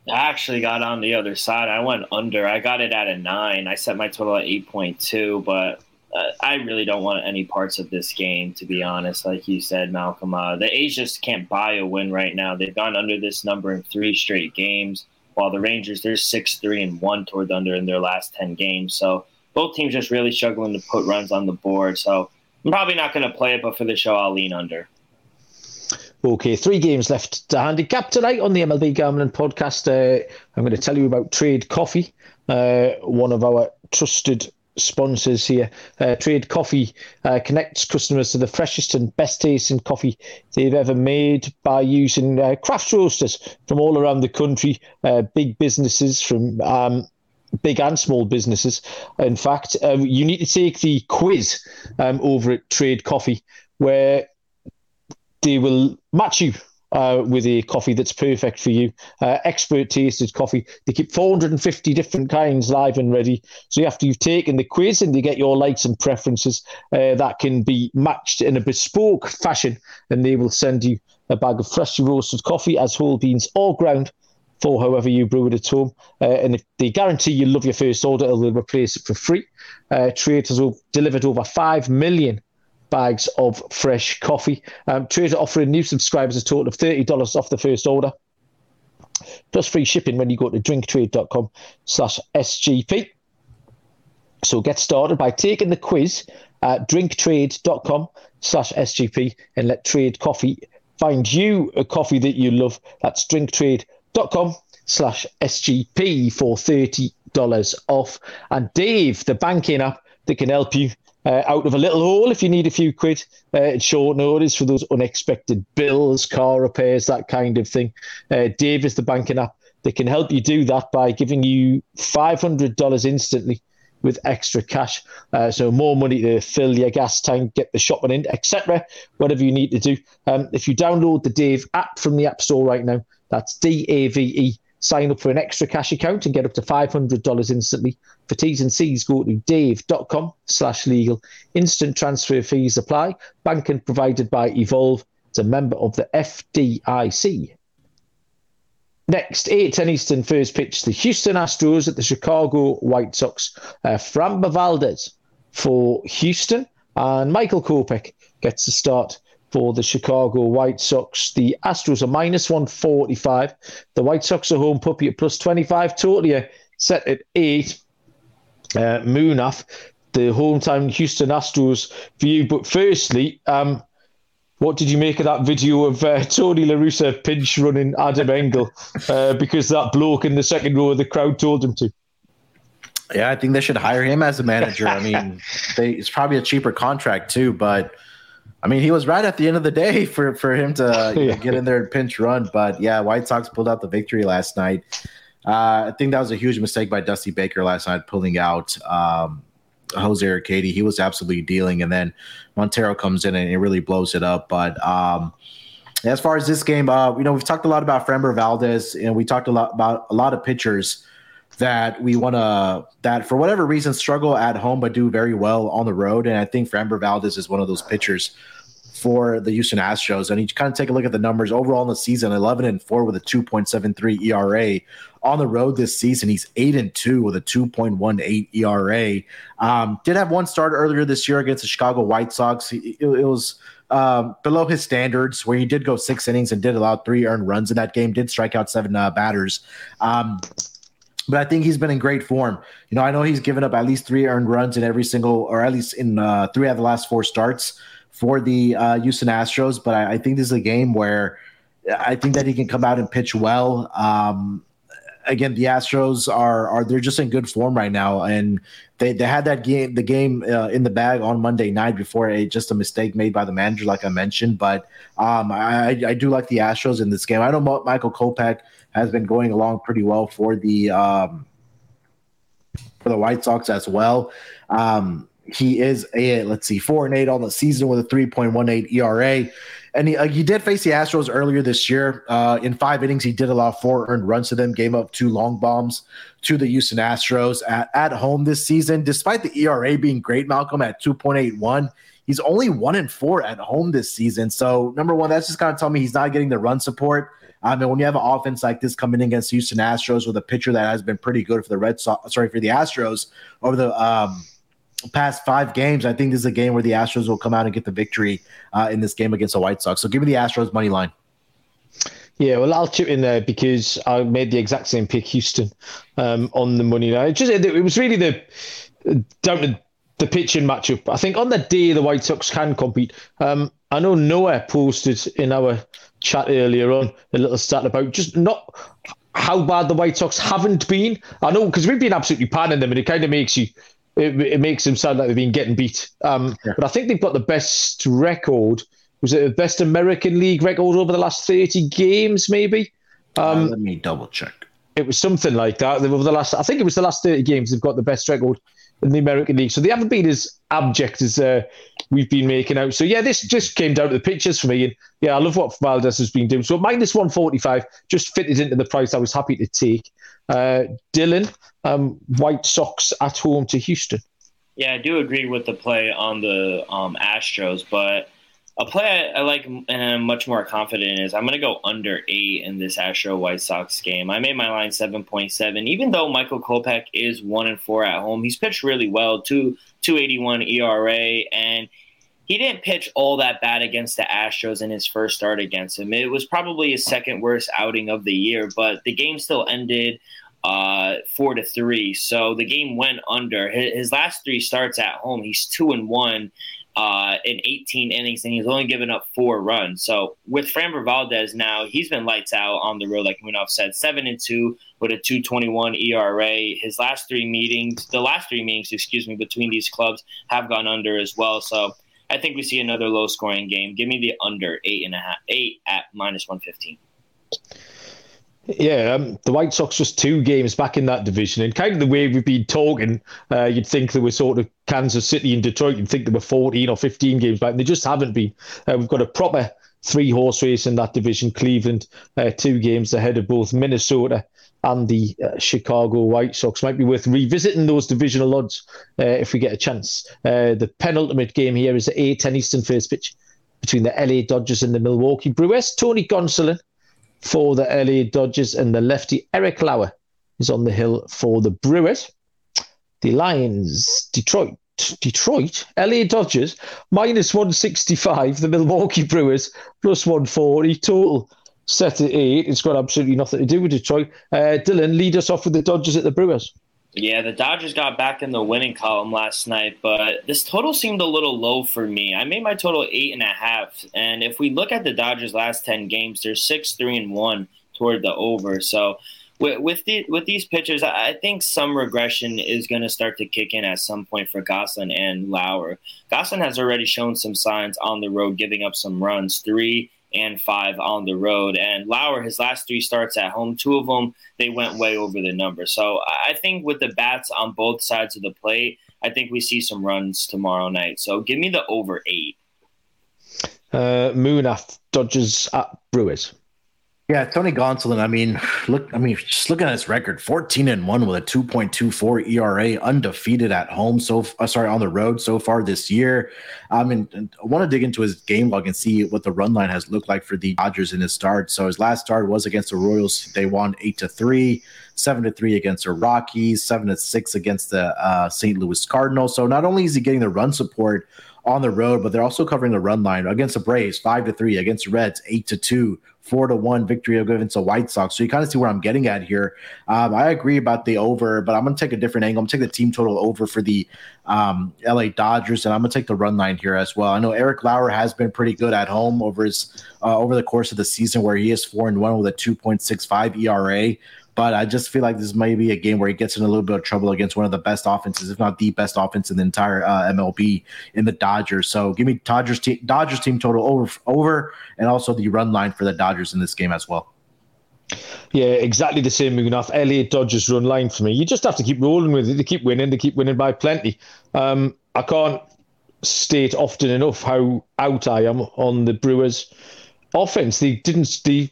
I actually got on the other side. I went under. I got it at a nine. I set my total at eight point two, but uh, I really don't want any parts of this game, to be honest. Like you said, Malcolm, uh, the A's just can't buy a win right now. They've gone under this number in three straight games, while the Rangers they're six three and one toward under in their last ten games. So both teams just really struggling to put runs on the board. So I'm probably not going to play it, but for the show, I'll lean under. Okay, three games left to handicap tonight on the MLB Gambling Podcast. Uh, I'm going to tell you about Trade Coffee, uh, one of our trusted sponsors here. Uh, Trade Coffee uh, connects customers to the freshest and best tasting coffee they've ever made by using uh, craft roasters from all around the country, uh, big businesses from um, big and small businesses. In fact, um, you need to take the quiz um, over at Trade Coffee, where they will match you uh, with a coffee that's perfect for you. Uh, expert tasted coffee. They keep 450 different kinds live and ready. So after you've taken the quiz and you get your likes and preferences, uh, that can be matched in a bespoke fashion, and they will send you a bag of freshly roasted coffee as whole beans or ground for however you brew it at home. Uh, and if they guarantee you love your first order, they'll replace it for free. Uh, Trade has delivered over 5 million bags of fresh coffee. Um, Trade offering new subscribers a total of $30 off the first order. Plus free shipping when you go to drinktrade.com slash SGP. So get started by taking the quiz at drinktrade.com slash SGP and let Trade Coffee find you a coffee that you love. That's drinktrade.com slash SGP for $30 off. And Dave, the banking app that can help you uh, out of a little hole if you need a few quid uh, at short notice for those unexpected bills, car repairs, that kind of thing. Uh, Dave is the banking app that can help you do that by giving you $500 instantly with extra cash. Uh, so more money to fill your gas tank, get the shopping in, etc. Whatever you need to do. Um, if you download the Dave app from the App Store right now, that's D A V E. Sign up for an extra cash account and get up to $500 instantly. For T's and C's, go to dave.com slash legal. Instant transfer fees apply. Banking provided by Evolve. It's a member of the FDIC. Next, 8 10 Eastern first pitch, the Houston Astros at the Chicago White Sox. Uh, Framber Valdez for Houston, and Michael Kopech gets the start for the Chicago White Sox. The Astros are minus 145. The White Sox are home puppy at plus 25. Totally set at 8. uh, Munaf, the hometown Houston Astros view. But firstly, um, what did you make of that video of uh, Tony La Russa pinch running Adam Engel uh, because that bloke in the second row of the crowd told him to? Yeah, I think they should hire him as a manager. I mean, they, it's probably a cheaper contract too, but I mean, he was right at the end of the day for for him to yeah. know, get in there and pinch run. But yeah, White Sox pulled out the victory last night. Uh, I think that was a huge mistake by Dusty Baker last night, pulling out um, Jose Urquidy. He was absolutely dealing, and then Montero comes in and it really blows it up. But um, as far as this game, uh, you know, we've talked a lot about Framber Valdez, and we talked a lot about a lot of pitchers that we want to that for whatever reason struggle at home but do very well on the road. And I think Framber Valdez is one of those pitchers for the Houston Astros. And you kind of take a look at the numbers overall in the season 11 and 4 with a 2.73 ERA. On the road this season, he's 8 and 2 with a 2.18 ERA. Um, did have one start earlier this year against the Chicago White Sox. It, it was um, below his standards, where he did go six innings and did allow three earned runs in that game, did strike out seven uh, batters. Um, but I think he's been in great form. You know, I know he's given up at least three earned runs in every single, or at least in uh, three out of the last four starts for the uh, Houston Astros. But I, I, think this is a game where I think that he can come out and pitch well. Um, again, the Astros are are they're just in good form right now, and they they had that game the game uh, in the bag on Monday night before a just a mistake made by the manager, like I mentioned. But um, I I do like the Astros in this game. I know Michael Kopech has been going along pretty well for the um, for the White Sox as well. Um, he is a let's see four and eight on the season with a 3.18 ERA. And he, uh, he did face the Astros earlier this year. Uh, in five innings, he did allow four earned runs to them, gave up two long bombs to the Houston Astros at, at home this season. Despite the ERA being great, Malcolm at 2.81, he's only one and four at home this season. So, number one, that's just kind of telling me he's not getting the run support. I mean, when you have an offense like this coming in against Houston Astros with a pitcher that has been pretty good for the Red Sox, sorry, for the Astros over the um, – past five games, I think this is a game where the Astros will come out and get the victory uh, in this game against the White Sox. So give me the Astros money line. Yeah, well, I'll chip in there because I made the exact same pick, Houston, um, on the money line. It just it was really the down the pitching matchup. I think on the day the White Sox can compete. Um, I know Noah posted in our chat earlier on a little stat about just not how bad the White Sox haven't been. I know because we've been absolutely panning them, and it kind of makes you it, it makes them sound like they've been getting beat. Um, yeah. But I think they've got the best record. Was it the best American League record over the last 30 games, maybe? Um, uh, let me double check. It was something like that. Over the last, I think it was the last 30 games, they've got the best record in the American League. So they haven't been as abject as uh, we've been making out. So yeah, this just came down to the pictures for me. And yeah, I love what Valdez has been doing. So minus 145 just fitted into the price I was happy to take. Uh, Dylan, um, White Sox at home to Houston. Yeah, I do agree with the play on the um, Astros, but a play I, I, like and I'm much more confident in is I'm going to go under eight in this Astro White Sox game. I made my line 7.7. Even though Michael Kopech is one and four at home, he's pitched really well, two 281 ERA, and he didn't pitch all that bad against the Astros in his first start against him. It was probably his second worst outing of the year, but the game still ended uh, four to three. So the game went under. His, last three starts at home, he's two and one uh, in 18 innings, and he's only given up four runs. So with Framber Valdez now, he's been lights out on the road, like Munaf said, seven and two with a 221 ERA. His last three meetings, the last three meetings, excuse me, between these clubs have gone under as well. So I think we see another low scoring game. Give me the under eight and a half, eight at minus one fifteen. Yeah, um, the White Sox just two games back in that division, and kind of the way we've been talking, uh, you'd think there were sort of Kansas City and Detroit. You'd think there were fourteen or fifteen games back, and they just haven't been. Uh, we've got a proper three horse race in that division. Cleveland, uh, two games ahead of both Minnesota and the uh, Chicago White Sox. Might be worth revisiting those divisional odds uh, if we get a chance. Uh, the penultimate game here is at 8 10 Eastern first pitch between the LA Dodgers and the Milwaukee Brewers. Tony Gonsolin for the LA Dodgers and the lefty Eric Lauer is on the hill for the Brewers. The Lions, Detroit. Detroit, LA Dodgers, minus 165. The Milwaukee Brewers, plus 140. Total set at eight. It's got absolutely nothing to do with Detroit. Uh, Dylan, lead us off with the Dodgers at the Brewers. Yeah, the Dodgers got back in the winning column last night, but this total seemed a little low for me. I made my total eight and a half, and if we look at the Dodgers' last ten games, they're six, three, and one toward the over. So with with, the, with these pitchers, I think some regression is going to start to kick in at some point for Gonsolin and Lauer. Gonsolin has already shown some signs on the road, giving up some runs, three and five on the road. And Lauer, his last three starts at home, two of them, they went way over the number. So I think with the bats on both sides of the plate, I think we see some runs tomorrow night. So give me the over eight. Uh, Munaf Dodgers at Brewers. Yeah, Tony Gonsolin. I mean, look. I mean, just looking at his record: fourteen and one with a two point two four ERA, undefeated at home. So, uh, sorry, on the road so far this year. I mean, I want to dig into his game log and see what the run line has looked like for the Dodgers in his start. So, his last start was against the Royals. They won eight to three, seven to three against the Rockies, seven to six against the uh, St. Louis Cardinals. So, not only is he getting the run support on the road, but they're also covering the run line against the Braves, five to three, against the Reds, eight to two, four to one victory against the White Sox. So you kind of see where I'm getting at here. Um, I agree about the over, but I'm going to take a different angle. I'm going to take the team total over for the um, LA Dodgers, and I'm going to take the run line here as well. I know Eric Lauer has been pretty good at home over his uh, over the course of the season, where he is four and one with a 2.65 ERA. But I just feel like this may be a game where he gets in a little bit of trouble against one of the best offenses, if not the best offense in the entire uh, MLB in the Dodgers. So give me Dodgers team, Dodgers team total over over, and also the run line for the Dodgers in this game as well. Yeah, exactly the same enough. LA Dodgers run line for me. You just have to keep rolling with it. They keep winning. They keep winning by plenty. Um, I can't state often enough how out I am on the Brewers offense. They didn't. They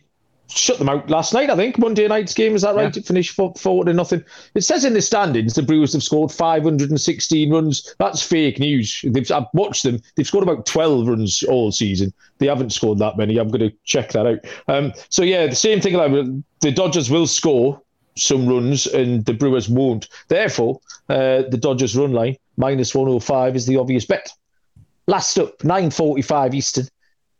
shut them out last night, I think. Monday night's game, is that right? Yeah. It finished four, four to nothing. It says in the standings the Brewers have scored 516 runs. That's fake news. They've, I've watched them. They've scored about 12 runs all season. They haven't scored that many. I'm going to check that out. Um, so, yeah, the same thing. Like, the Dodgers will score some runs and the Brewers won't. Therefore, uh, the Dodgers run line, minus 105, is the obvious bet. Last up, 9.45 Eastern,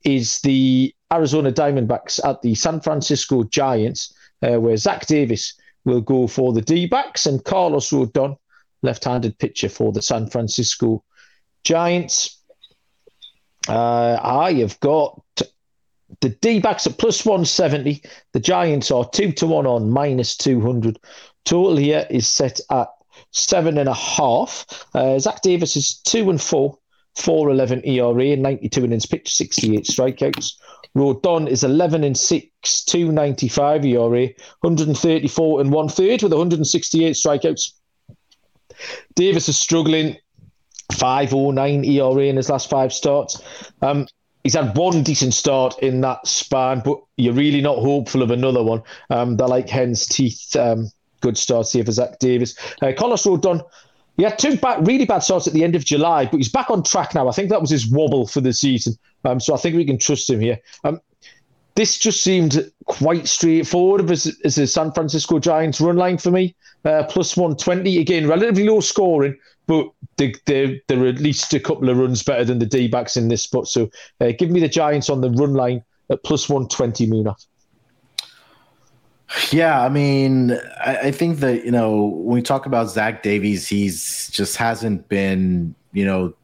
is the Arizona Diamondbacks at the San Francisco Giants, uh, where Zach Davies will go for the D backs and Carlos Rodon, left handed pitcher for the San Francisco Giants. Uh, I have got the D backs at plus 170. The Giants are 2 to 1 on minus 200. Total here is set at seven and a half. Uh, Zach Davies is 2 and 4. 411 ERA, 92 innings pitched, 68 strikeouts. Rodon is 11 and 6, 295 ERA, 134 and one third with 168 strikeouts. Davies is struggling, 509 ERA in his last five starts. Um, he's had one decent start in that span, but you're really not hopeful of another one. Um, they're like hen's teeth. Um, good starts here for Zach Davies. Uh, Carlos Rodon he had two bad, really bad starts at the end of July, but he's back on track now. I think that was his wobble for the season. Um, so I think we can trust him here. Um, this just seemed quite straightforward as, as a San Francisco Giants run line for me. Uh, plus 120. Again, relatively low scoring, but they, they're, they're at least a couple of runs better than the D backs in this spot. So uh, give me the Giants on the run line at plus 120, Munaf. Yeah, I mean, I, I, think that you know when we talk about Zach Davies, he's just hasn't been you know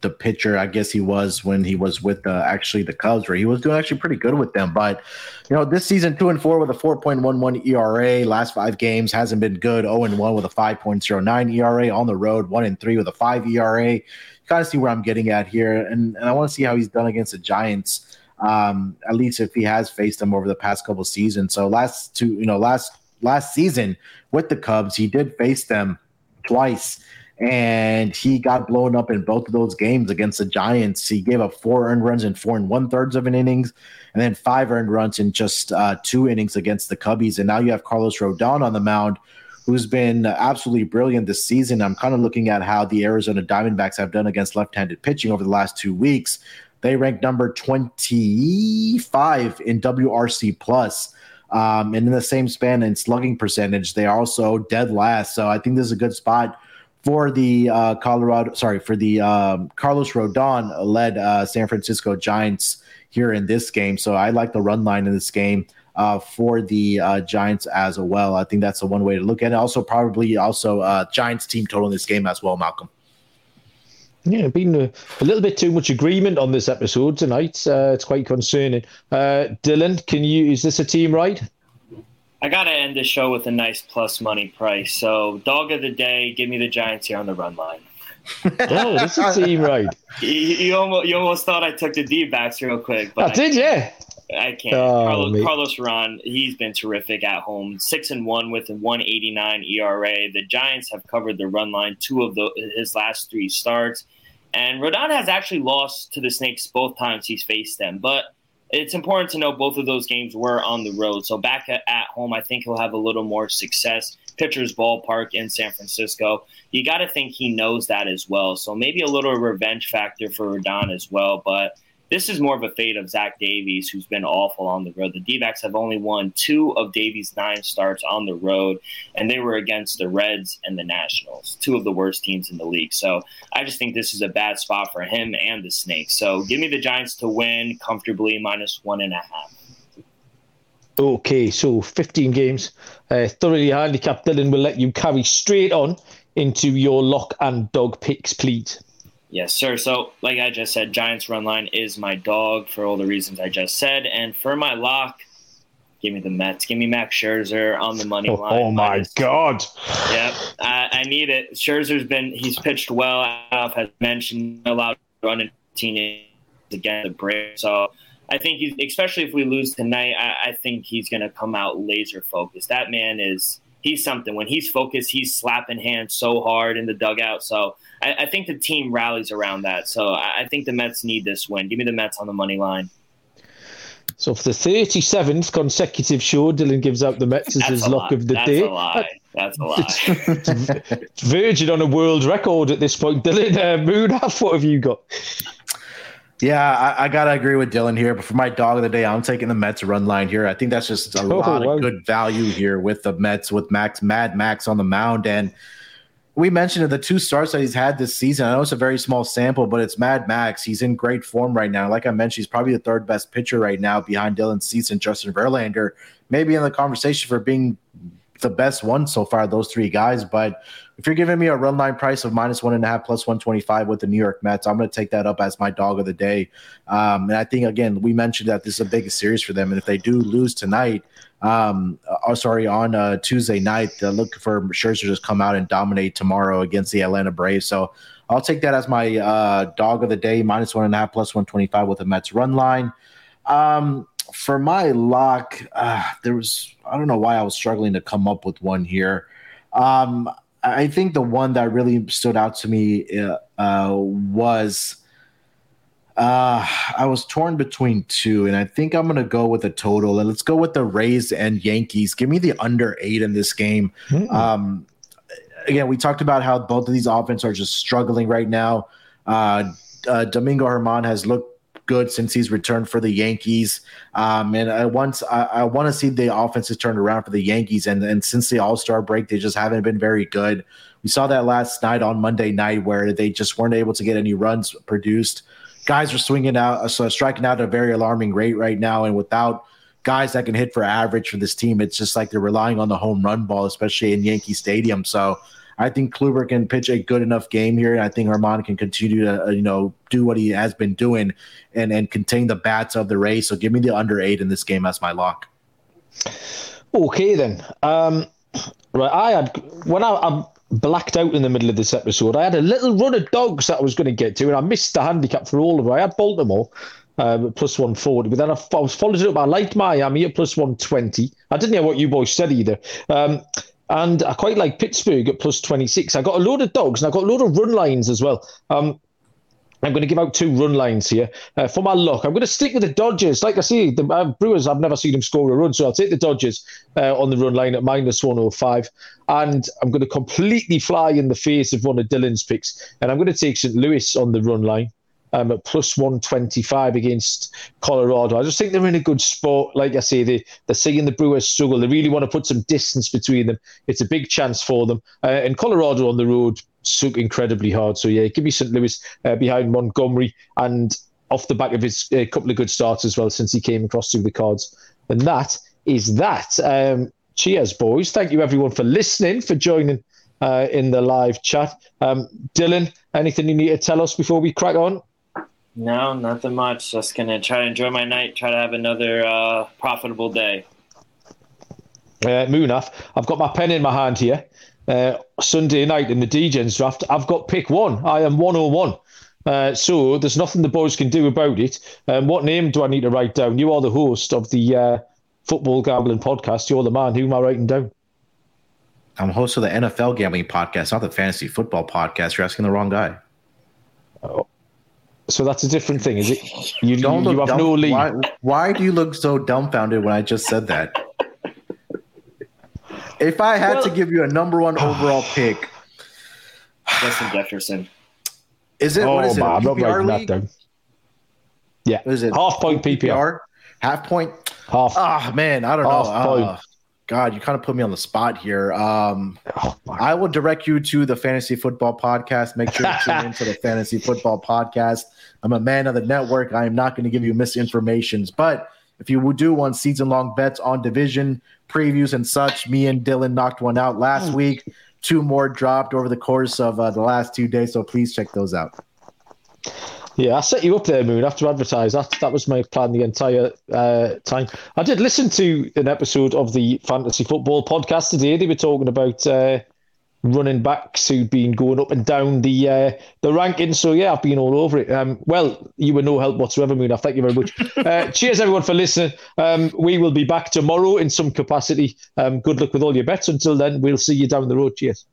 the pitcher. I guess he was when he was with uh, actually the Cubs, where he was doing actually pretty good with them. But you know, this season two and four with a four point one one ERA. Last five games hasn't been good. Zero oh and one with a five point zero nine ERA on the road. One and three with a five ERA. You kind of see where I'm getting at here, and, and I want to see how he's done against the Giants um, at least if he has faced them over the past couple seasons. So last two, you know, last last season with the Cubs, he did face them twice, and he got blown up in both of those games against the Giants. He gave up four earned runs in four and one thirds of an innings, and then five earned runs in just uh, two innings against the Cubbies. And now you have Carlos Rodon on the mound. Who's been absolutely brilliant this season? I'm kind of looking at how the Arizona Diamondbacks have done against left-handed pitching over the last two weeks. They rank number 25 in WRC plus. Um, and in the same span in slugging percentage, they are also dead last. So I think this is a good spot for the uh, Colorado, sorry, for the um, Carlos Rodon led uh, San Francisco Giants here in this game. So I like the run line in this game. uh, for the uh, Giants as well. I think that's the one way to look at it. Also, probably also uh, Giants team total in this game as well, Malcolm. Yeah, been a, a, little bit too much agreement on this episode tonight. Uh, it's quite concerning. Uh, Dylan, can you? Is this a team right? I got to end the show with a nice plus money price. So, dog of the day, give me the Giants here on the run line. oh, this is a team right. You, you, almost, you almost thought I took the D backs real quick, but I, I did, yeah. I can't. Oh, Carlos, Carlos Ron, he's been terrific at home. Six and one with a 189 ERA. The Giants have covered the run line two of the, his last three starts. And Rodon has actually lost to the Snakes both times he's faced them. But it's important to know both of those games were on the road. So back at, home, I think he'll have a little more success. Pitchers Ballpark in San Francisco. You got to think he knows that as well. So maybe a little revenge factor for Rodon as well. But this is more of a fate of Zach Davies, who's been awful on the road. The D have only won two of Davies' nine starts on the road, and they were against the Reds and the Nationals, two of the worst teams in the league. So I just think this is a bad spot for him and the Snakes. So give me the Giants to win comfortably, minus one and a half. Okay, so 15 games. Uh, thoroughly handicapped Dylan will let you carry straight on into your lock and dog picks, please. Yes, sir. So, like I just said, Giants run line is my dog for all the reasons I just said. And for my lock, give me the Mets. Give me Max Scherzer on the money oh, line. Oh, my God. Yep. I, I, need it. Scherzer's been, he's pitched well. Alf has mentioned allowed running teenage again the break. So, I think he's, especially if we lose tonight, I, I think he's going to come out laser focused. That man is he's something. When he's focused, he's slapping hands so hard in the dugout. So I, I think the team rallies around that. So I, I, think the Mets need this win. Give me the Mets on the money line. So for the 37th consecutive show, Dylan gives out the Mets as That's his lock of the day. That's day. A lie. That's a lie. it's, verging on a world record at this point. Dylan, uh, Munaf, what have you got? Yeah, I, I, gotta agree with Dylan here. But for my dog of the day, I'm taking the Mets run line here. I think that's just a oh, lot wow. of good value here with the Mets with Max Mad Max on the mound. And we mentioned the two starts that he's had this season. I know it's a very small sample, but it's Mad Max. He's in great form right now. Like I mentioned, he's probably the third best pitcher right now behind Dylan Cease and Justin Verlander. Maybe in the conversation for being the best one so far, those three guys. But if you're giving me a run line price of minus one and a half plus 125 with the New York Mets, I'm going to take that up as my dog of the day. Um, and I think, again, we mentioned that this is a big series for them. And if they do lose tonight, um, oh, sorry, on uh, Tuesday night, they're for Scherzer to just come out and dominate tomorrow against the Atlanta Braves. So I'll take that as my uh, dog of the day, minus one and a half plus 125 with the Mets run line. Um, for my lock, uh, there was I don't know why I was struggling to come up with one here. Um, I think the one that really stood out to me uh, uh, was uh, I was torn between two, and I think I'm going to go with a total. And let's go with the Rays and Yankees. Give me the under eight in this game. Mm-hmm. Um, again, we talked about how both of these offenses are just struggling right now. Uh, uh, Domingo Germán has looked good since he's returned for the Yankees. Um, and I once I, I want to see the offenses turned around for the Yankees. And, and since the All Star break, they just haven't been very good. We saw that last night on Monday night where they just weren't able to get any runs produced. Guys are swinging out, uh, so striking out at a very alarming rate right now. And without guys that can hit for average for this team, it's just like they're relying on the home run ball, especially in Yankee Stadium. So I think Kluber can pitch a good enough game here. And I think Germán can continue to, uh, you know, do what he has been doing and, and contain the bats of the Rays. So give me the under eight in this game as my lock. Okay, then. Um, right. I had, when I, I blacked out in the middle of this episode, I had a little run of dogs that I was going to get to, and I missed the handicap for all of them. I had Baltimore. Um, plus 140. But then I, I was followed it up. I liked Miami at plus 120. I didn't hear what you boys said either. Um, and I quite like Pittsburgh at plus 26. I got a load of dogs and I got a load of run lines as well. Um, I'm going to give out two run lines here. Uh, for my luck, I'm going to stick with the Dodgers. Like I say, the uh, Brewers, I've never seen them score a run, so I'll take the Dodgers uh, on the run line at minus 105. And I'm going to completely fly in the face of one of Dylan's picks. And I'm going to take St. Louis on the run line um, at plus 125 against Colorado. I just think they're in a good spot. Like I say, they, they're seeing the Brewers struggle. They really want to put some distance between them. It's a big chance for them. Uh, and Colorado on the road suck incredibly hard. So, yeah, give me St. Louis uh, behind Montgomery and off the back of his uh, couple of good starts as well since he came across through the cards. And that is that. Um, cheers, boys. Thank you, everyone, for listening, for joining uh, in the live chat. Um, Dylan, anything you need to tell us before we crack on? No, nothing much. Just gonna try to enjoy my night. Try to have another uh, profitable day. Uh, Munaf, I've got my pen in my hand here. Uh, Sunday night in the DJs draft, I've got pick one. I am 101. Uh, so there's nothing the boys can do about it. Um, what name do I need to write down? You are the host of the uh, Football Gambling Podcast. You're the man. Who am I writing down? I'm host of the NFL Gambling Podcast, not the Fantasy Football Podcast. You're asking the wrong guy. Oh. So that's a different thing, is it? You, Don't you, you have dumb, no lead. Why, why do you look so dumbfounded when I just said that? if I had well, to give you a number one overall pick, Justin Jefferson. Is it? Oh, what is it? Man, PPR league? That yeah. What is it? Half point PPR. PPR? Half point. Half. Ah, oh, man, I don't Half know. Uh, God, you kind of put me on the spot here. Um, oh, I will direct you to the Fantasy Football Podcast. Make sure to tune into the Fantasy Football Podcast. I'm a man of the network. I am not going to give you misinformations, but if you do want season long bets on division previews and such, me and Dylan knocked one out last hmm. week. Two more dropped over the course of uh, the last two days, so please check those out. Yeah, I set you up there, Moon. I have to advertise that. That was my plan the entire uh, time. I did listen to an episode of the Fantasy Football podcast today. They were talking about uh, running backs who'd been going up and down the uh, the rankings. So yeah, I've been all over it. Um, well, you were no help whatsoever, Moon. Thank you very much. Uh, cheers, everyone, for listening. Um, we will be back tomorrow in some capacity. Um, good luck with all your bets. Until then, we'll see you down the road. Cheers.